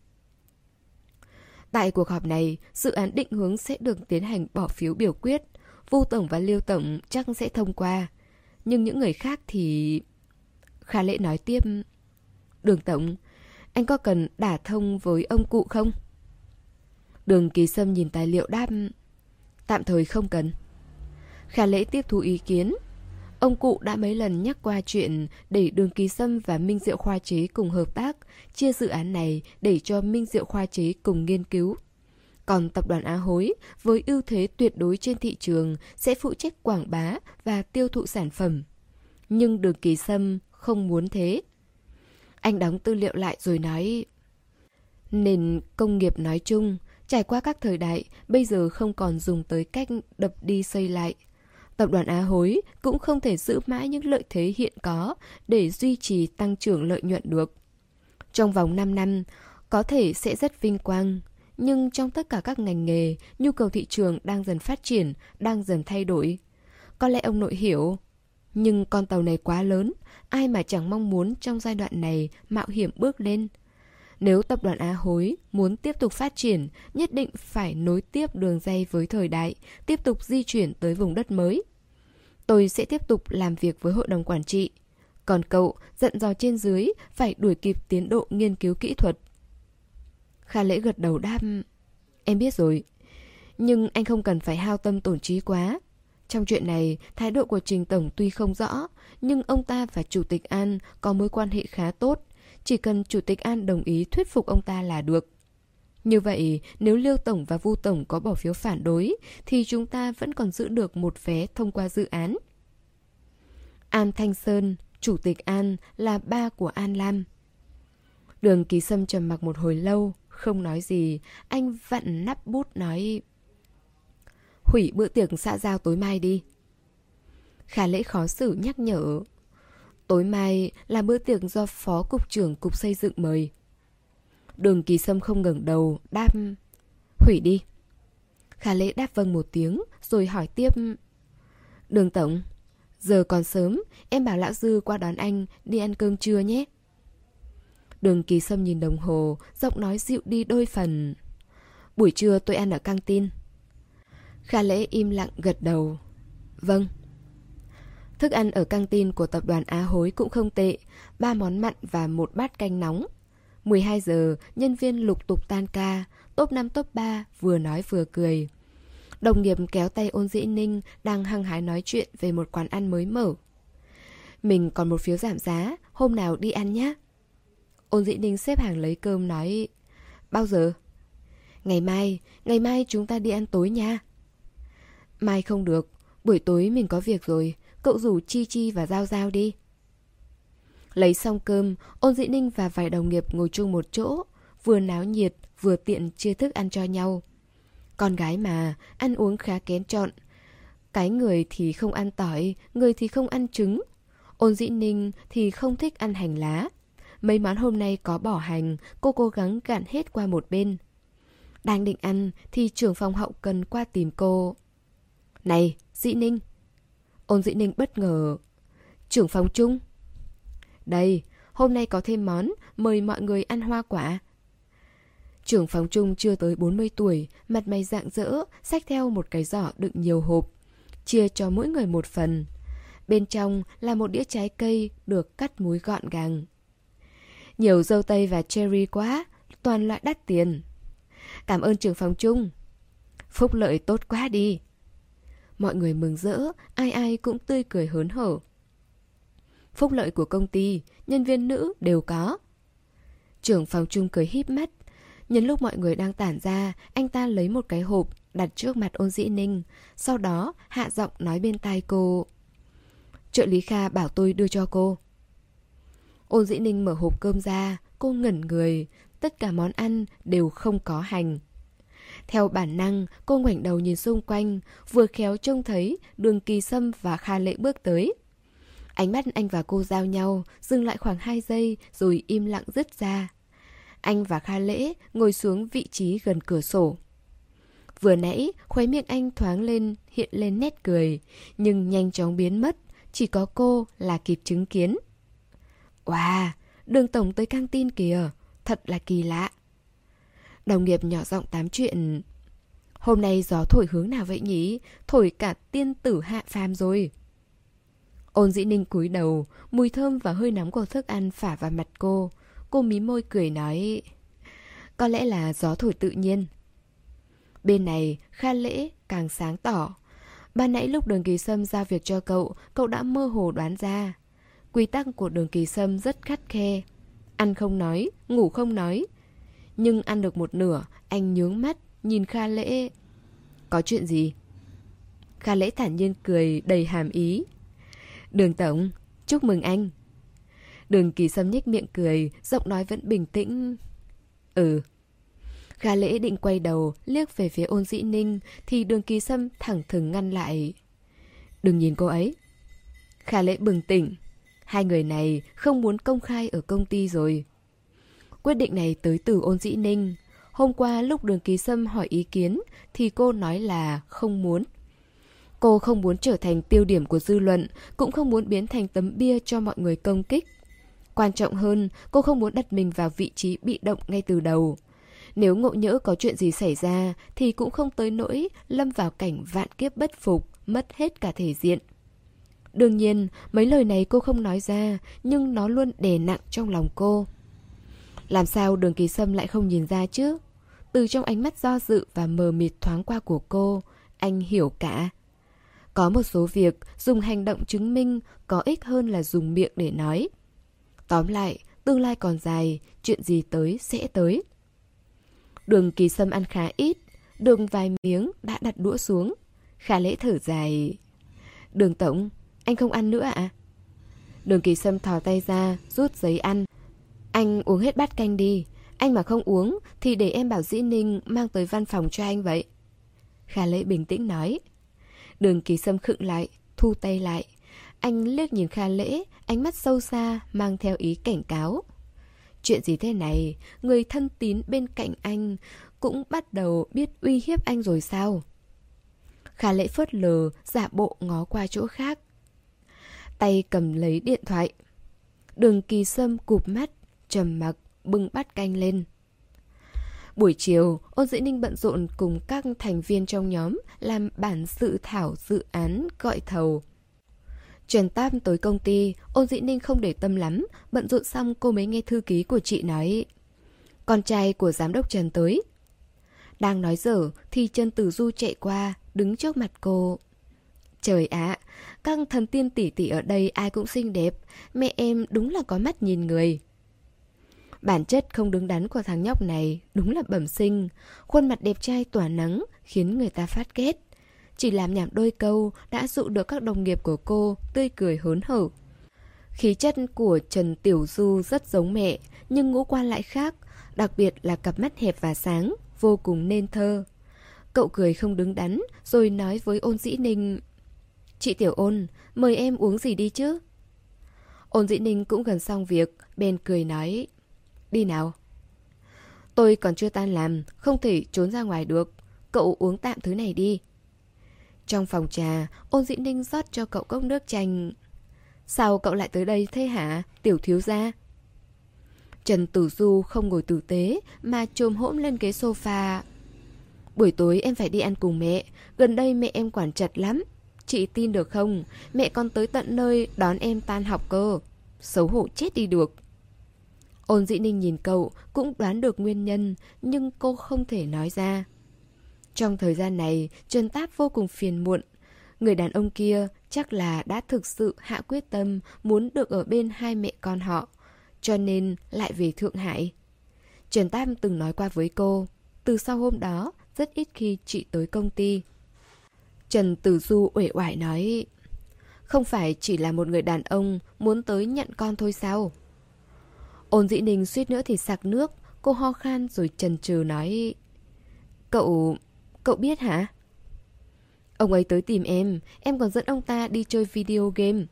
Tại cuộc họp này, dự án định hướng sẽ được tiến hành bỏ phiếu biểu quyết. Vu Tổng và Liêu Tổng chắc sẽ thông qua. Nhưng những người khác thì... Khả lệ nói tiếp... Đường Tổng, anh có cần đả thông với ông cụ không? Đường Kỳ Sâm nhìn tài liệu đáp... Tạm thời không cần. Khả lễ tiếp thu ý kiến. Ông cụ đã mấy lần nhắc qua chuyện để Đường Kỳ Sâm và Minh Diệu Khoa Chế cùng hợp tác, chia dự án này để cho Minh Diệu Khoa Chế cùng nghiên cứu. Còn tập đoàn Á Hối, với ưu thế tuyệt đối trên thị trường, sẽ phụ trách quảng bá và tiêu thụ sản phẩm. Nhưng Đường Kỳ Sâm không muốn thế. Anh đóng tư liệu lại rồi nói... Nền công nghiệp nói chung, trải qua các thời đại, bây giờ không còn dùng tới cách đập đi xây lại. Tập đoàn Á Hối cũng không thể giữ mãi những lợi thế hiện có để duy trì tăng trưởng lợi nhuận được. Trong vòng 5 năm, có thể sẽ rất vinh quang, nhưng trong tất cả các ngành nghề, nhu cầu thị trường đang dần phát triển, đang dần thay đổi. Có lẽ ông nội hiểu, nhưng con tàu này quá lớn, ai mà chẳng mong muốn trong giai đoạn này mạo hiểm bước lên. Nếu tập đoàn Á Hối muốn tiếp tục phát triển, nhất định phải nối tiếp đường dây với thời đại, tiếp tục di chuyển tới vùng đất mới. Tôi sẽ tiếp tục làm việc với hội đồng quản trị. Còn cậu, giận dò trên dưới, phải đuổi kịp tiến độ nghiên cứu kỹ thuật. Kha lễ gật đầu đáp. Em biết rồi. Nhưng anh không cần phải hao tâm tổn trí quá. Trong chuyện này, thái độ của Trình Tổng tuy không rõ, nhưng ông ta và Chủ tịch An có mối quan hệ khá tốt. Chỉ cần Chủ tịch An đồng ý thuyết phục ông ta là được. Như vậy, nếu Liêu Tổng và Vu Tổng có bỏ phiếu phản đối, thì chúng ta vẫn còn giữ được một vé thông qua dự án. An Thanh Sơn, Chủ tịch An, là ba của An Lam. Đường Kỳ Sâm trầm mặc một hồi lâu, không nói gì, anh vặn nắp bút nói Hủy bữa tiệc xã giao tối mai đi Khả lễ khó xử nhắc nhở Tối mai là bữa tiệc do Phó Cục trưởng Cục Xây dựng mời Đường kỳ sâm không ngẩng đầu, đáp Hủy đi Khả lễ đáp vâng một tiếng, rồi hỏi tiếp Đường Tổng Giờ còn sớm, em bảo Lão Dư qua đón anh đi ăn cơm trưa nhé Đường kỳ sâm nhìn đồng hồ, giọng nói dịu đi đôi phần. Buổi trưa tôi ăn ở căng tin. Kha lễ im lặng gật đầu. Vâng. Thức ăn ở căng tin của tập đoàn Á Hối cũng không tệ, ba món mặn và một bát canh nóng. 12 giờ, nhân viên lục tục tan ca, top 5 top 3 vừa nói vừa cười. Đồng nghiệp kéo tay ôn dĩ ninh đang hăng hái nói chuyện về một quán ăn mới mở. Mình còn một phiếu giảm giá, hôm nào đi ăn nhé. Ôn dĩ ninh xếp hàng lấy cơm nói Bao giờ? Ngày mai, ngày mai chúng ta đi ăn tối nha Mai không được, buổi tối mình có việc rồi Cậu rủ Chi Chi và Giao Giao đi Lấy xong cơm, ôn dĩ ninh và vài đồng nghiệp ngồi chung một chỗ Vừa náo nhiệt, vừa tiện chia thức ăn cho nhau Con gái mà, ăn uống khá kén chọn Cái người thì không ăn tỏi, người thì không ăn trứng Ôn dĩ ninh thì không thích ăn hành lá Mấy món hôm nay có bỏ hành, cô cố gắng gạn hết qua một bên. Đang định ăn thì trưởng phòng hậu cần qua tìm cô. Này, Dĩ Ninh. Ôn Dĩ Ninh bất ngờ. Trưởng phòng chung. Đây, hôm nay có thêm món, mời mọi người ăn hoa quả. Trưởng phòng trung chưa tới 40 tuổi, mặt mày dạng dỡ, xách theo một cái giỏ đựng nhiều hộp. Chia cho mỗi người một phần. Bên trong là một đĩa trái cây được cắt múi gọn gàng. Nhiều dâu tây và cherry quá, toàn loại đắt tiền. Cảm ơn trưởng phòng trung Phúc lợi tốt quá đi. Mọi người mừng rỡ, ai ai cũng tươi cười hớn hở. Phúc lợi của công ty, nhân viên nữ đều có. Trưởng phòng chung cười híp mắt. Nhân lúc mọi người đang tản ra, anh ta lấy một cái hộp đặt trước mặt ôn dĩ ninh. Sau đó hạ giọng nói bên tai cô. Trợ lý Kha bảo tôi đưa cho cô. Ôn dĩ ninh mở hộp cơm ra, cô ngẩn người, tất cả món ăn đều không có hành. Theo bản năng, cô ngoảnh đầu nhìn xung quanh, vừa khéo trông thấy đường kỳ sâm và Kha Lệ bước tới. Ánh mắt anh và cô giao nhau, dừng lại khoảng 2 giây rồi im lặng dứt ra. Anh và Kha Lễ ngồi xuống vị trí gần cửa sổ. Vừa nãy, khóe miệng anh thoáng lên, hiện lên nét cười, nhưng nhanh chóng biến mất, chỉ có cô là kịp chứng kiến. Wow, đường tổng tới căng tin kìa, thật là kỳ lạ. Đồng nghiệp nhỏ giọng tám chuyện. Hôm nay gió thổi hướng nào vậy nhỉ? Thổi cả tiên tử hạ phàm rồi. Ôn dĩ ninh cúi đầu, mùi thơm và hơi nóng của thức ăn phả vào mặt cô. Cô mí môi cười nói, có lẽ là gió thổi tự nhiên. Bên này, Kha Lễ càng sáng tỏ. Ban nãy lúc đường kỳ sâm giao việc cho cậu, cậu đã mơ hồ đoán ra. Quy tắc của đường kỳ sâm rất khắt khe. Ăn không nói, ngủ không nói. Nhưng ăn được một nửa, anh nhướng mắt, nhìn Kha Lễ. Có chuyện gì? Kha Lễ thản nhiên cười đầy hàm ý. Đường Tổng, chúc mừng anh. Đường kỳ sâm nhếch miệng cười, giọng nói vẫn bình tĩnh. Ừ, Gà lễ định quay đầu, liếc về phía ôn dĩ ninh, thì đường kỳ sâm thẳng thừng ngăn lại. Đừng nhìn cô ấy. Khả lễ bừng tỉnh. Hai người này không muốn công khai ở công ty rồi. Quyết định này tới từ ôn dĩ ninh. Hôm qua lúc đường ký sâm hỏi ý kiến thì cô nói là không muốn. Cô không muốn trở thành tiêu điểm của dư luận, cũng không muốn biến thành tấm bia cho mọi người công kích. Quan trọng hơn, cô không muốn đặt mình vào vị trí bị động ngay từ đầu. Nếu ngộ nhỡ có chuyện gì xảy ra thì cũng không tới nỗi lâm vào cảnh vạn kiếp bất phục, mất hết cả thể diện. Đương nhiên, mấy lời này cô không nói ra, nhưng nó luôn đè nặng trong lòng cô. Làm sao đường kỳ sâm lại không nhìn ra chứ? Từ trong ánh mắt do dự và mờ mịt thoáng qua của cô, anh hiểu cả. Có một số việc dùng hành động chứng minh có ích hơn là dùng miệng để nói. Tóm lại, tương lai còn dài, chuyện gì tới sẽ tới. Đường kỳ sâm ăn khá ít, đường vài miếng đã đặt đũa xuống. Khả lễ thở dài. Đường tổng, anh không ăn nữa ạ? À? Đường kỳ sâm thò tay ra, rút giấy ăn. Anh uống hết bát canh đi. Anh mà không uống thì để em bảo Dĩ Ninh mang tới văn phòng cho anh vậy. Khả lễ bình tĩnh nói. Đường kỳ sâm khựng lại, thu tay lại. Anh liếc nhìn Kha Lễ, ánh mắt sâu xa, mang theo ý cảnh cáo. Chuyện gì thế này, người thân tín bên cạnh anh cũng bắt đầu biết uy hiếp anh rồi sao? Kha Lễ phớt lờ, giả bộ ngó qua chỗ khác. Tay cầm lấy điện thoại. Đường kỳ sâm cụp mắt, trầm mặc, bưng bát canh lên. Buổi chiều, Ôn Dĩ Ninh bận rộn cùng các thành viên trong nhóm làm bản dự thảo dự án gọi thầu. Trần Tam tới công ty, Ôn Dĩ Ninh không để tâm lắm, bận rộn xong cô mới nghe thư ký của chị nói. Con trai của giám đốc Trần tới. Đang nói dở thì Trần Tử Du chạy qua, đứng trước mặt cô. Trời ạ, các thần tiên tỷ tỷ ở đây ai cũng xinh đẹp, mẹ em đúng là có mắt nhìn người. Bản chất không đứng đắn của thằng nhóc này đúng là bẩm sinh, khuôn mặt đẹp trai tỏa nắng khiến người ta phát ghét. Chỉ làm nhảm đôi câu đã dụ được các đồng nghiệp của cô tươi cười hớn hở. Khí chất của Trần Tiểu Du rất giống mẹ, nhưng ngũ quan lại khác, đặc biệt là cặp mắt hẹp và sáng, vô cùng nên thơ. Cậu cười không đứng đắn, rồi nói với ôn dĩ ninh Chị Tiểu ôn, mời em uống gì đi chứ? Ôn dĩ ninh cũng gần xong việc, bên cười nói Đi nào. Tôi còn chưa tan làm, không thể trốn ra ngoài được. Cậu uống tạm thứ này đi. Trong phòng trà, ôn dĩ ninh rót cho cậu cốc nước chanh. Sao cậu lại tới đây thế hả, tiểu thiếu gia? Trần Tử Du không ngồi tử tế mà trồm hỗn lên ghế sofa. Buổi tối em phải đi ăn cùng mẹ, gần đây mẹ em quản chặt lắm. Chị tin được không, mẹ con tới tận nơi đón em tan học cơ. Xấu hổ chết đi được. Ôn dĩ ninh nhìn cậu cũng đoán được nguyên nhân nhưng cô không thể nói ra. Trong thời gian này, Trần Táp vô cùng phiền muộn. Người đàn ông kia chắc là đã thực sự hạ quyết tâm muốn được ở bên hai mẹ con họ, cho nên lại về Thượng Hải. Trần Tam từng nói qua với cô, từ sau hôm đó rất ít khi chị tới công ty. Trần Tử Du uể oải nói, không phải chỉ là một người đàn ông muốn tới nhận con thôi sao? Ôn dĩ ninh suýt nữa thì sặc nước, cô ho khan rồi trần trừ nói, Cậu... cậu biết hả? Ông ấy tới tìm em, em còn dẫn ông ta đi chơi video game.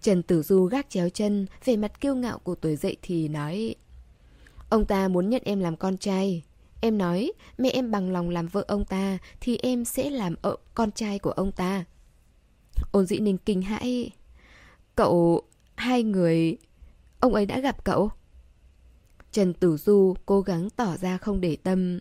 Trần Tử Du gác chéo chân, về mặt kiêu ngạo của tuổi dậy thì nói Ông ta muốn nhận em làm con trai Em nói mẹ em bằng lòng làm vợ ông ta Thì em sẽ làm ợ con trai của ông ta Ôn dĩ ninh kinh hãi Cậu... hai người... Ông ấy đã gặp cậu Trần Tử Du cố gắng tỏ ra không để tâm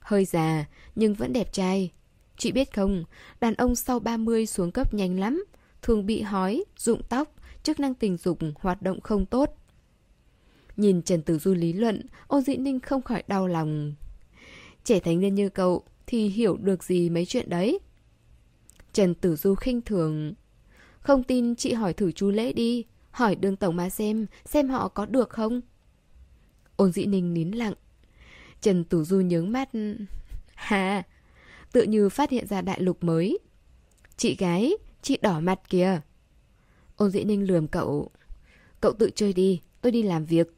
Hơi già nhưng vẫn đẹp trai Chị biết không, đàn ông sau 30 xuống cấp nhanh lắm Thường bị hói, rụng tóc, chức năng tình dục hoạt động không tốt Nhìn Trần Tử Du lý luận, Ô Dĩ Ninh không khỏi đau lòng. Trẻ thành niên như cậu thì hiểu được gì mấy chuyện đấy. Trần Tử Du khinh thường. Không tin chị hỏi thử chú Lễ đi, hỏi đường tổng mà xem, xem họ có được không? Ôn Dĩ Ninh nín lặng. Trần Tử Du nhướng mắt. Hà, tự như phát hiện ra đại lục mới. Chị gái, chị đỏ mặt kìa. Ôn Dĩ Ninh lườm cậu. Cậu tự chơi đi, tôi đi làm việc.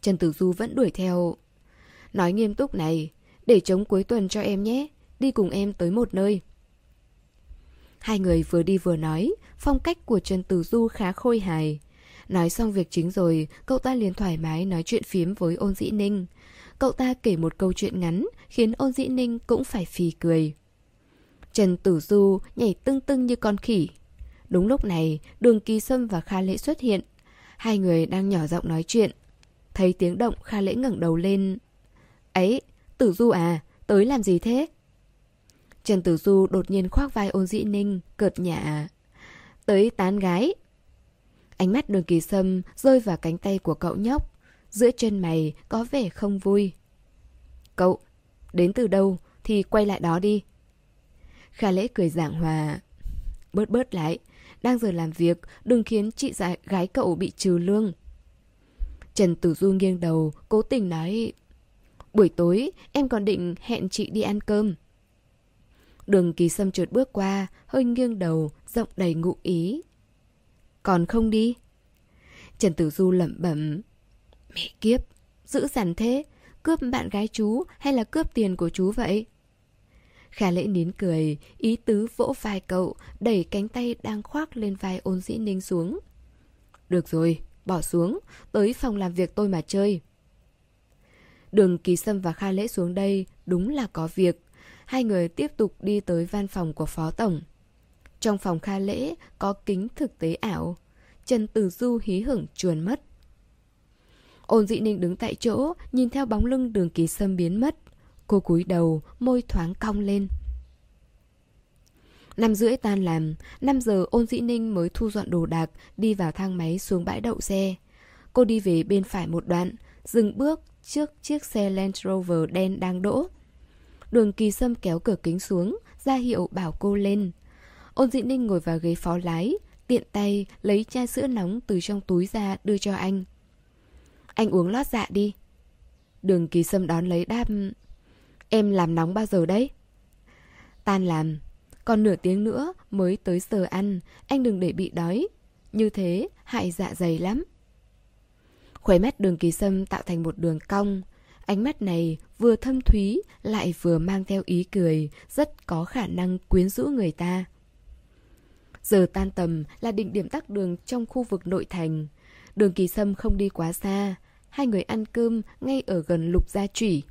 Trần Tử Du vẫn đuổi theo. Nói nghiêm túc này, để chống cuối tuần cho em nhé, đi cùng em tới một nơi. Hai người vừa đi vừa nói, phong cách của Trần Tử Du khá khôi hài. Nói xong việc chính rồi, cậu ta liền thoải mái nói chuyện phiếm với ôn dĩ ninh. Cậu ta kể một câu chuyện ngắn, khiến ôn dĩ ninh cũng phải phì cười. Trần Tử Du nhảy tưng tưng như con khỉ. Đúng lúc này, đường kỳ sâm và Kha Lễ xuất hiện. Hai người đang nhỏ giọng nói chuyện. Thấy tiếng động Kha Lễ ngẩng đầu lên. Ấy, Tử Du à, tới làm gì thế? Trần Tử Du đột nhiên khoác vai ôn dĩ ninh, cợt nhả. Tới tán gái. Ánh mắt đường kỳ sâm rơi vào cánh tay của cậu nhóc. Giữa chân mày có vẻ không vui. Cậu, đến từ đâu thì quay lại đó đi. khả lễ cười giảng hòa. Bớt bớt lại, đang giờ làm việc, đừng khiến chị dạy gái cậu bị trừ lương. Trần Tử Du nghiêng đầu, cố tình nói Buổi tối em còn định hẹn chị đi ăn cơm Đường kỳ sâm trượt bước qua, Hơi nghiêng đầu, Giọng đầy ngụ ý. Còn không đi? Trần Tử Du lẩm bẩm. Mẹ kiếp Giữ dằn thế, Cướp bạn gái chú hay là cướp tiền của chú vậy? Khả lễ nín cười, Ý tứ vỗ vai cậu, Đẩy cánh tay đang khoác lên vai ôn dĩ ninh xuống. Được rồi, Bỏ xuống, Tới phòng làm việc tôi mà chơi. Đường Kỳ Sâm và Kha Lễ xuống đây, đúng là có việc. Hai người tiếp tục đi tới văn phòng của Phó Tổng. Trong phòng Kha Lễ có kính thực tế ảo. Trần Tử Du hí hửng chuồn mất. Ôn dị ninh đứng tại chỗ, nhìn theo bóng lưng đường Kỳ Sâm biến mất. Cô cúi đầu, môi thoáng cong lên. Năm rưỡi tan làm, 5 giờ ôn dĩ ninh mới thu dọn đồ đạc, đi vào thang máy xuống bãi đậu xe. Cô đi về bên phải một đoạn, dừng bước trước chiếc xe Land Rover đen đang đỗ. Đường kỳ sâm kéo cửa kính xuống, ra hiệu bảo cô lên. Ôn dị ninh ngồi vào ghế phó lái, tiện tay lấy chai sữa nóng từ trong túi ra đưa cho anh. Anh uống lót dạ đi. Đường kỳ sâm đón lấy đáp. Em làm nóng bao giờ đấy? Tan làm. Còn nửa tiếng nữa mới tới giờ ăn, anh đừng để bị đói. Như thế hại dạ dày lắm. Khóe mắt đường kỳ sâm tạo thành một đường cong. Ánh mắt này vừa thâm thúy lại vừa mang theo ý cười, rất có khả năng quyến rũ người ta. Giờ tan tầm là định điểm tắc đường trong khu vực nội thành. Đường kỳ sâm không đi quá xa. Hai người ăn cơm ngay ở gần lục gia trủy.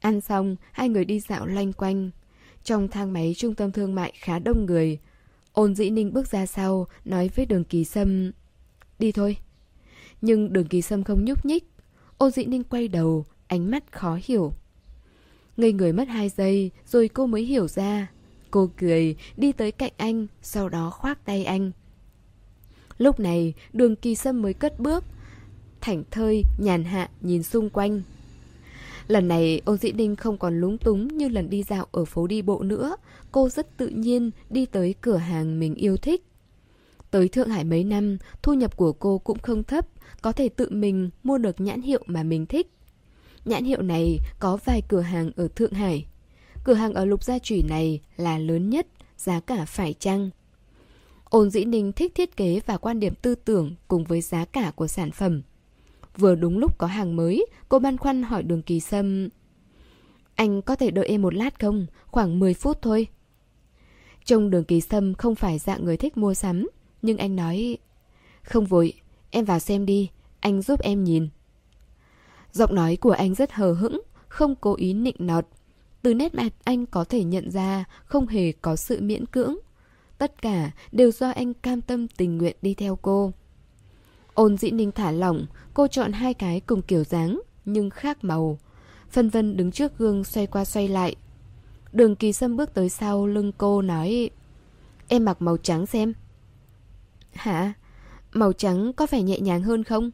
Ăn xong, hai người đi dạo loanh quanh. Trong thang máy trung tâm thương mại khá đông người. Ôn dĩ ninh bước ra sau, nói với đường kỳ sâm. Đi thôi. Nhưng đường kỳ sâm không nhúc nhích ôn dĩ ninh quay đầu Ánh mắt khó hiểu. Ngây người mất hai giây Rồi cô mới hiểu ra. Cô cười đi tới cạnh anh Sau đó khoác tay anh. Lúc này đường kỳ sâm mới cất bước. Thảnh thơi nhàn hạ nhìn xung quanh. Lần này ôn dĩ ninh không còn lúng túng như lần đi dạo ở phố đi bộ nữa. Cô rất tự nhiên đi tới cửa hàng mình yêu thích. Tới Thượng Hải mấy năm, thu nhập của cô cũng không thấp. Có thể tự mình mua được nhãn hiệu mà mình thích. Nhãn hiệu này có vài cửa hàng ở Thượng Hải. Cửa hàng ở Lục Gia Trùy này là lớn nhất, giá cả phải chăng. Ôn Dĩ Ninh thích thiết kế và quan điểm tư tưởng cùng với giá cả của sản phẩm. Vừa đúng lúc có hàng mới, cô băn khoăn hỏi đường kỳ sâm. Anh có thể đợi em một lát không? Khoảng 10 phút thôi. Trông đường kỳ sâm không phải dạng người thích mua sắm, nhưng anh nói... Không vội, Em vào xem đi, anh giúp em nhìn. Giọng nói của anh rất hờ hững, không cố ý nịnh nọt. Từ nét mặt anh có thể nhận ra không hề có sự miễn cưỡng. Tất cả đều do anh cam tâm tình nguyện đi theo cô. Ôn dĩ ninh thả lỏng, cô chọn hai cái cùng kiểu dáng, nhưng khác màu. Phân vân đứng trước gương xoay qua xoay lại. Đường kỳ sâm bước tới sau lưng cô nói Em mặc màu trắng xem. Hả? Màu trắng có phải nhẹ nhàng hơn không?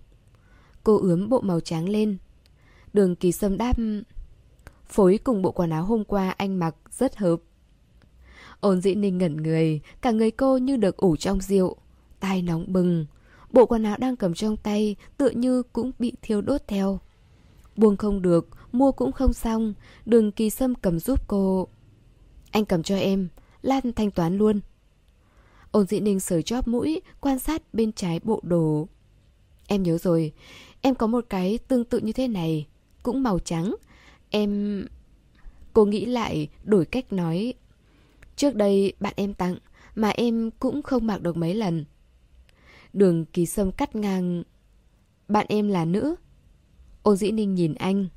Cô ướm bộ màu trắng lên. Đường kỳ sâm đáp Phối cùng bộ quần áo hôm qua anh mặc rất hợp. Ôn dĩ ninh ngẩn người, cả người cô như được ủ trong rượu. Tai nóng bừng. Bộ quần áo đang cầm trong tay tựa như cũng bị thiêu đốt theo. Buông không được, mua cũng không xong. Đường kỳ sâm cầm giúp cô. Anh cầm cho em, Lan thanh toán luôn. Ôn dĩ ninh sờ chóp mũi, quan sát bên trái bộ đồ. Em nhớ rồi, em có một cái tương tự như thế này, cũng màu trắng. Em... Cô nghĩ lại, đổi cách nói. Trước đây bạn em tặng, mà em cũng không mặc được mấy lần. Đường kỳ sâm cắt ngang. Bạn em là nữ. Ô dĩ ninh nhìn anh.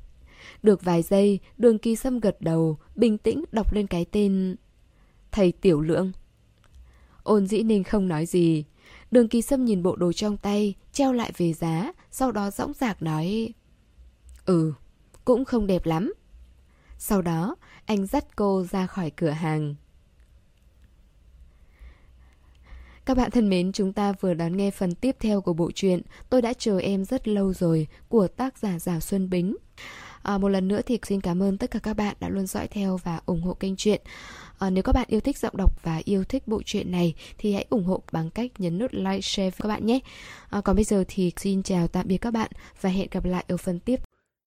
Được vài giây, đường kỳ sâm gật đầu, bình tĩnh đọc lên cái tên... Thầy Tiểu Lượng. Ôn dĩ ninh không nói gì. Đường kỳ sâm nhìn bộ đồ trong tay, treo lại về giá, sau đó dõng dạc nói... Ừ, cũng không đẹp lắm. Sau đó, anh dắt cô ra khỏi cửa hàng. Các bạn thân mến, chúng ta vừa đón nghe phần tiếp theo của bộ truyện Tôi đã chờ em rất lâu rồi của tác giả Giảo Xuân Bính. À, một lần nữa thì xin cảm ơn tất cả các bạn đã luôn dõi theo và ủng hộ kênh truyện. À, nếu các bạn yêu thích giọng đọc và yêu thích bộ truyện này thì hãy ủng hộ bằng cách nhấn nút like, share với các bạn nhé. À, còn bây giờ thì xin chào tạm biệt các bạn và hẹn gặp lại ở phần tiếp.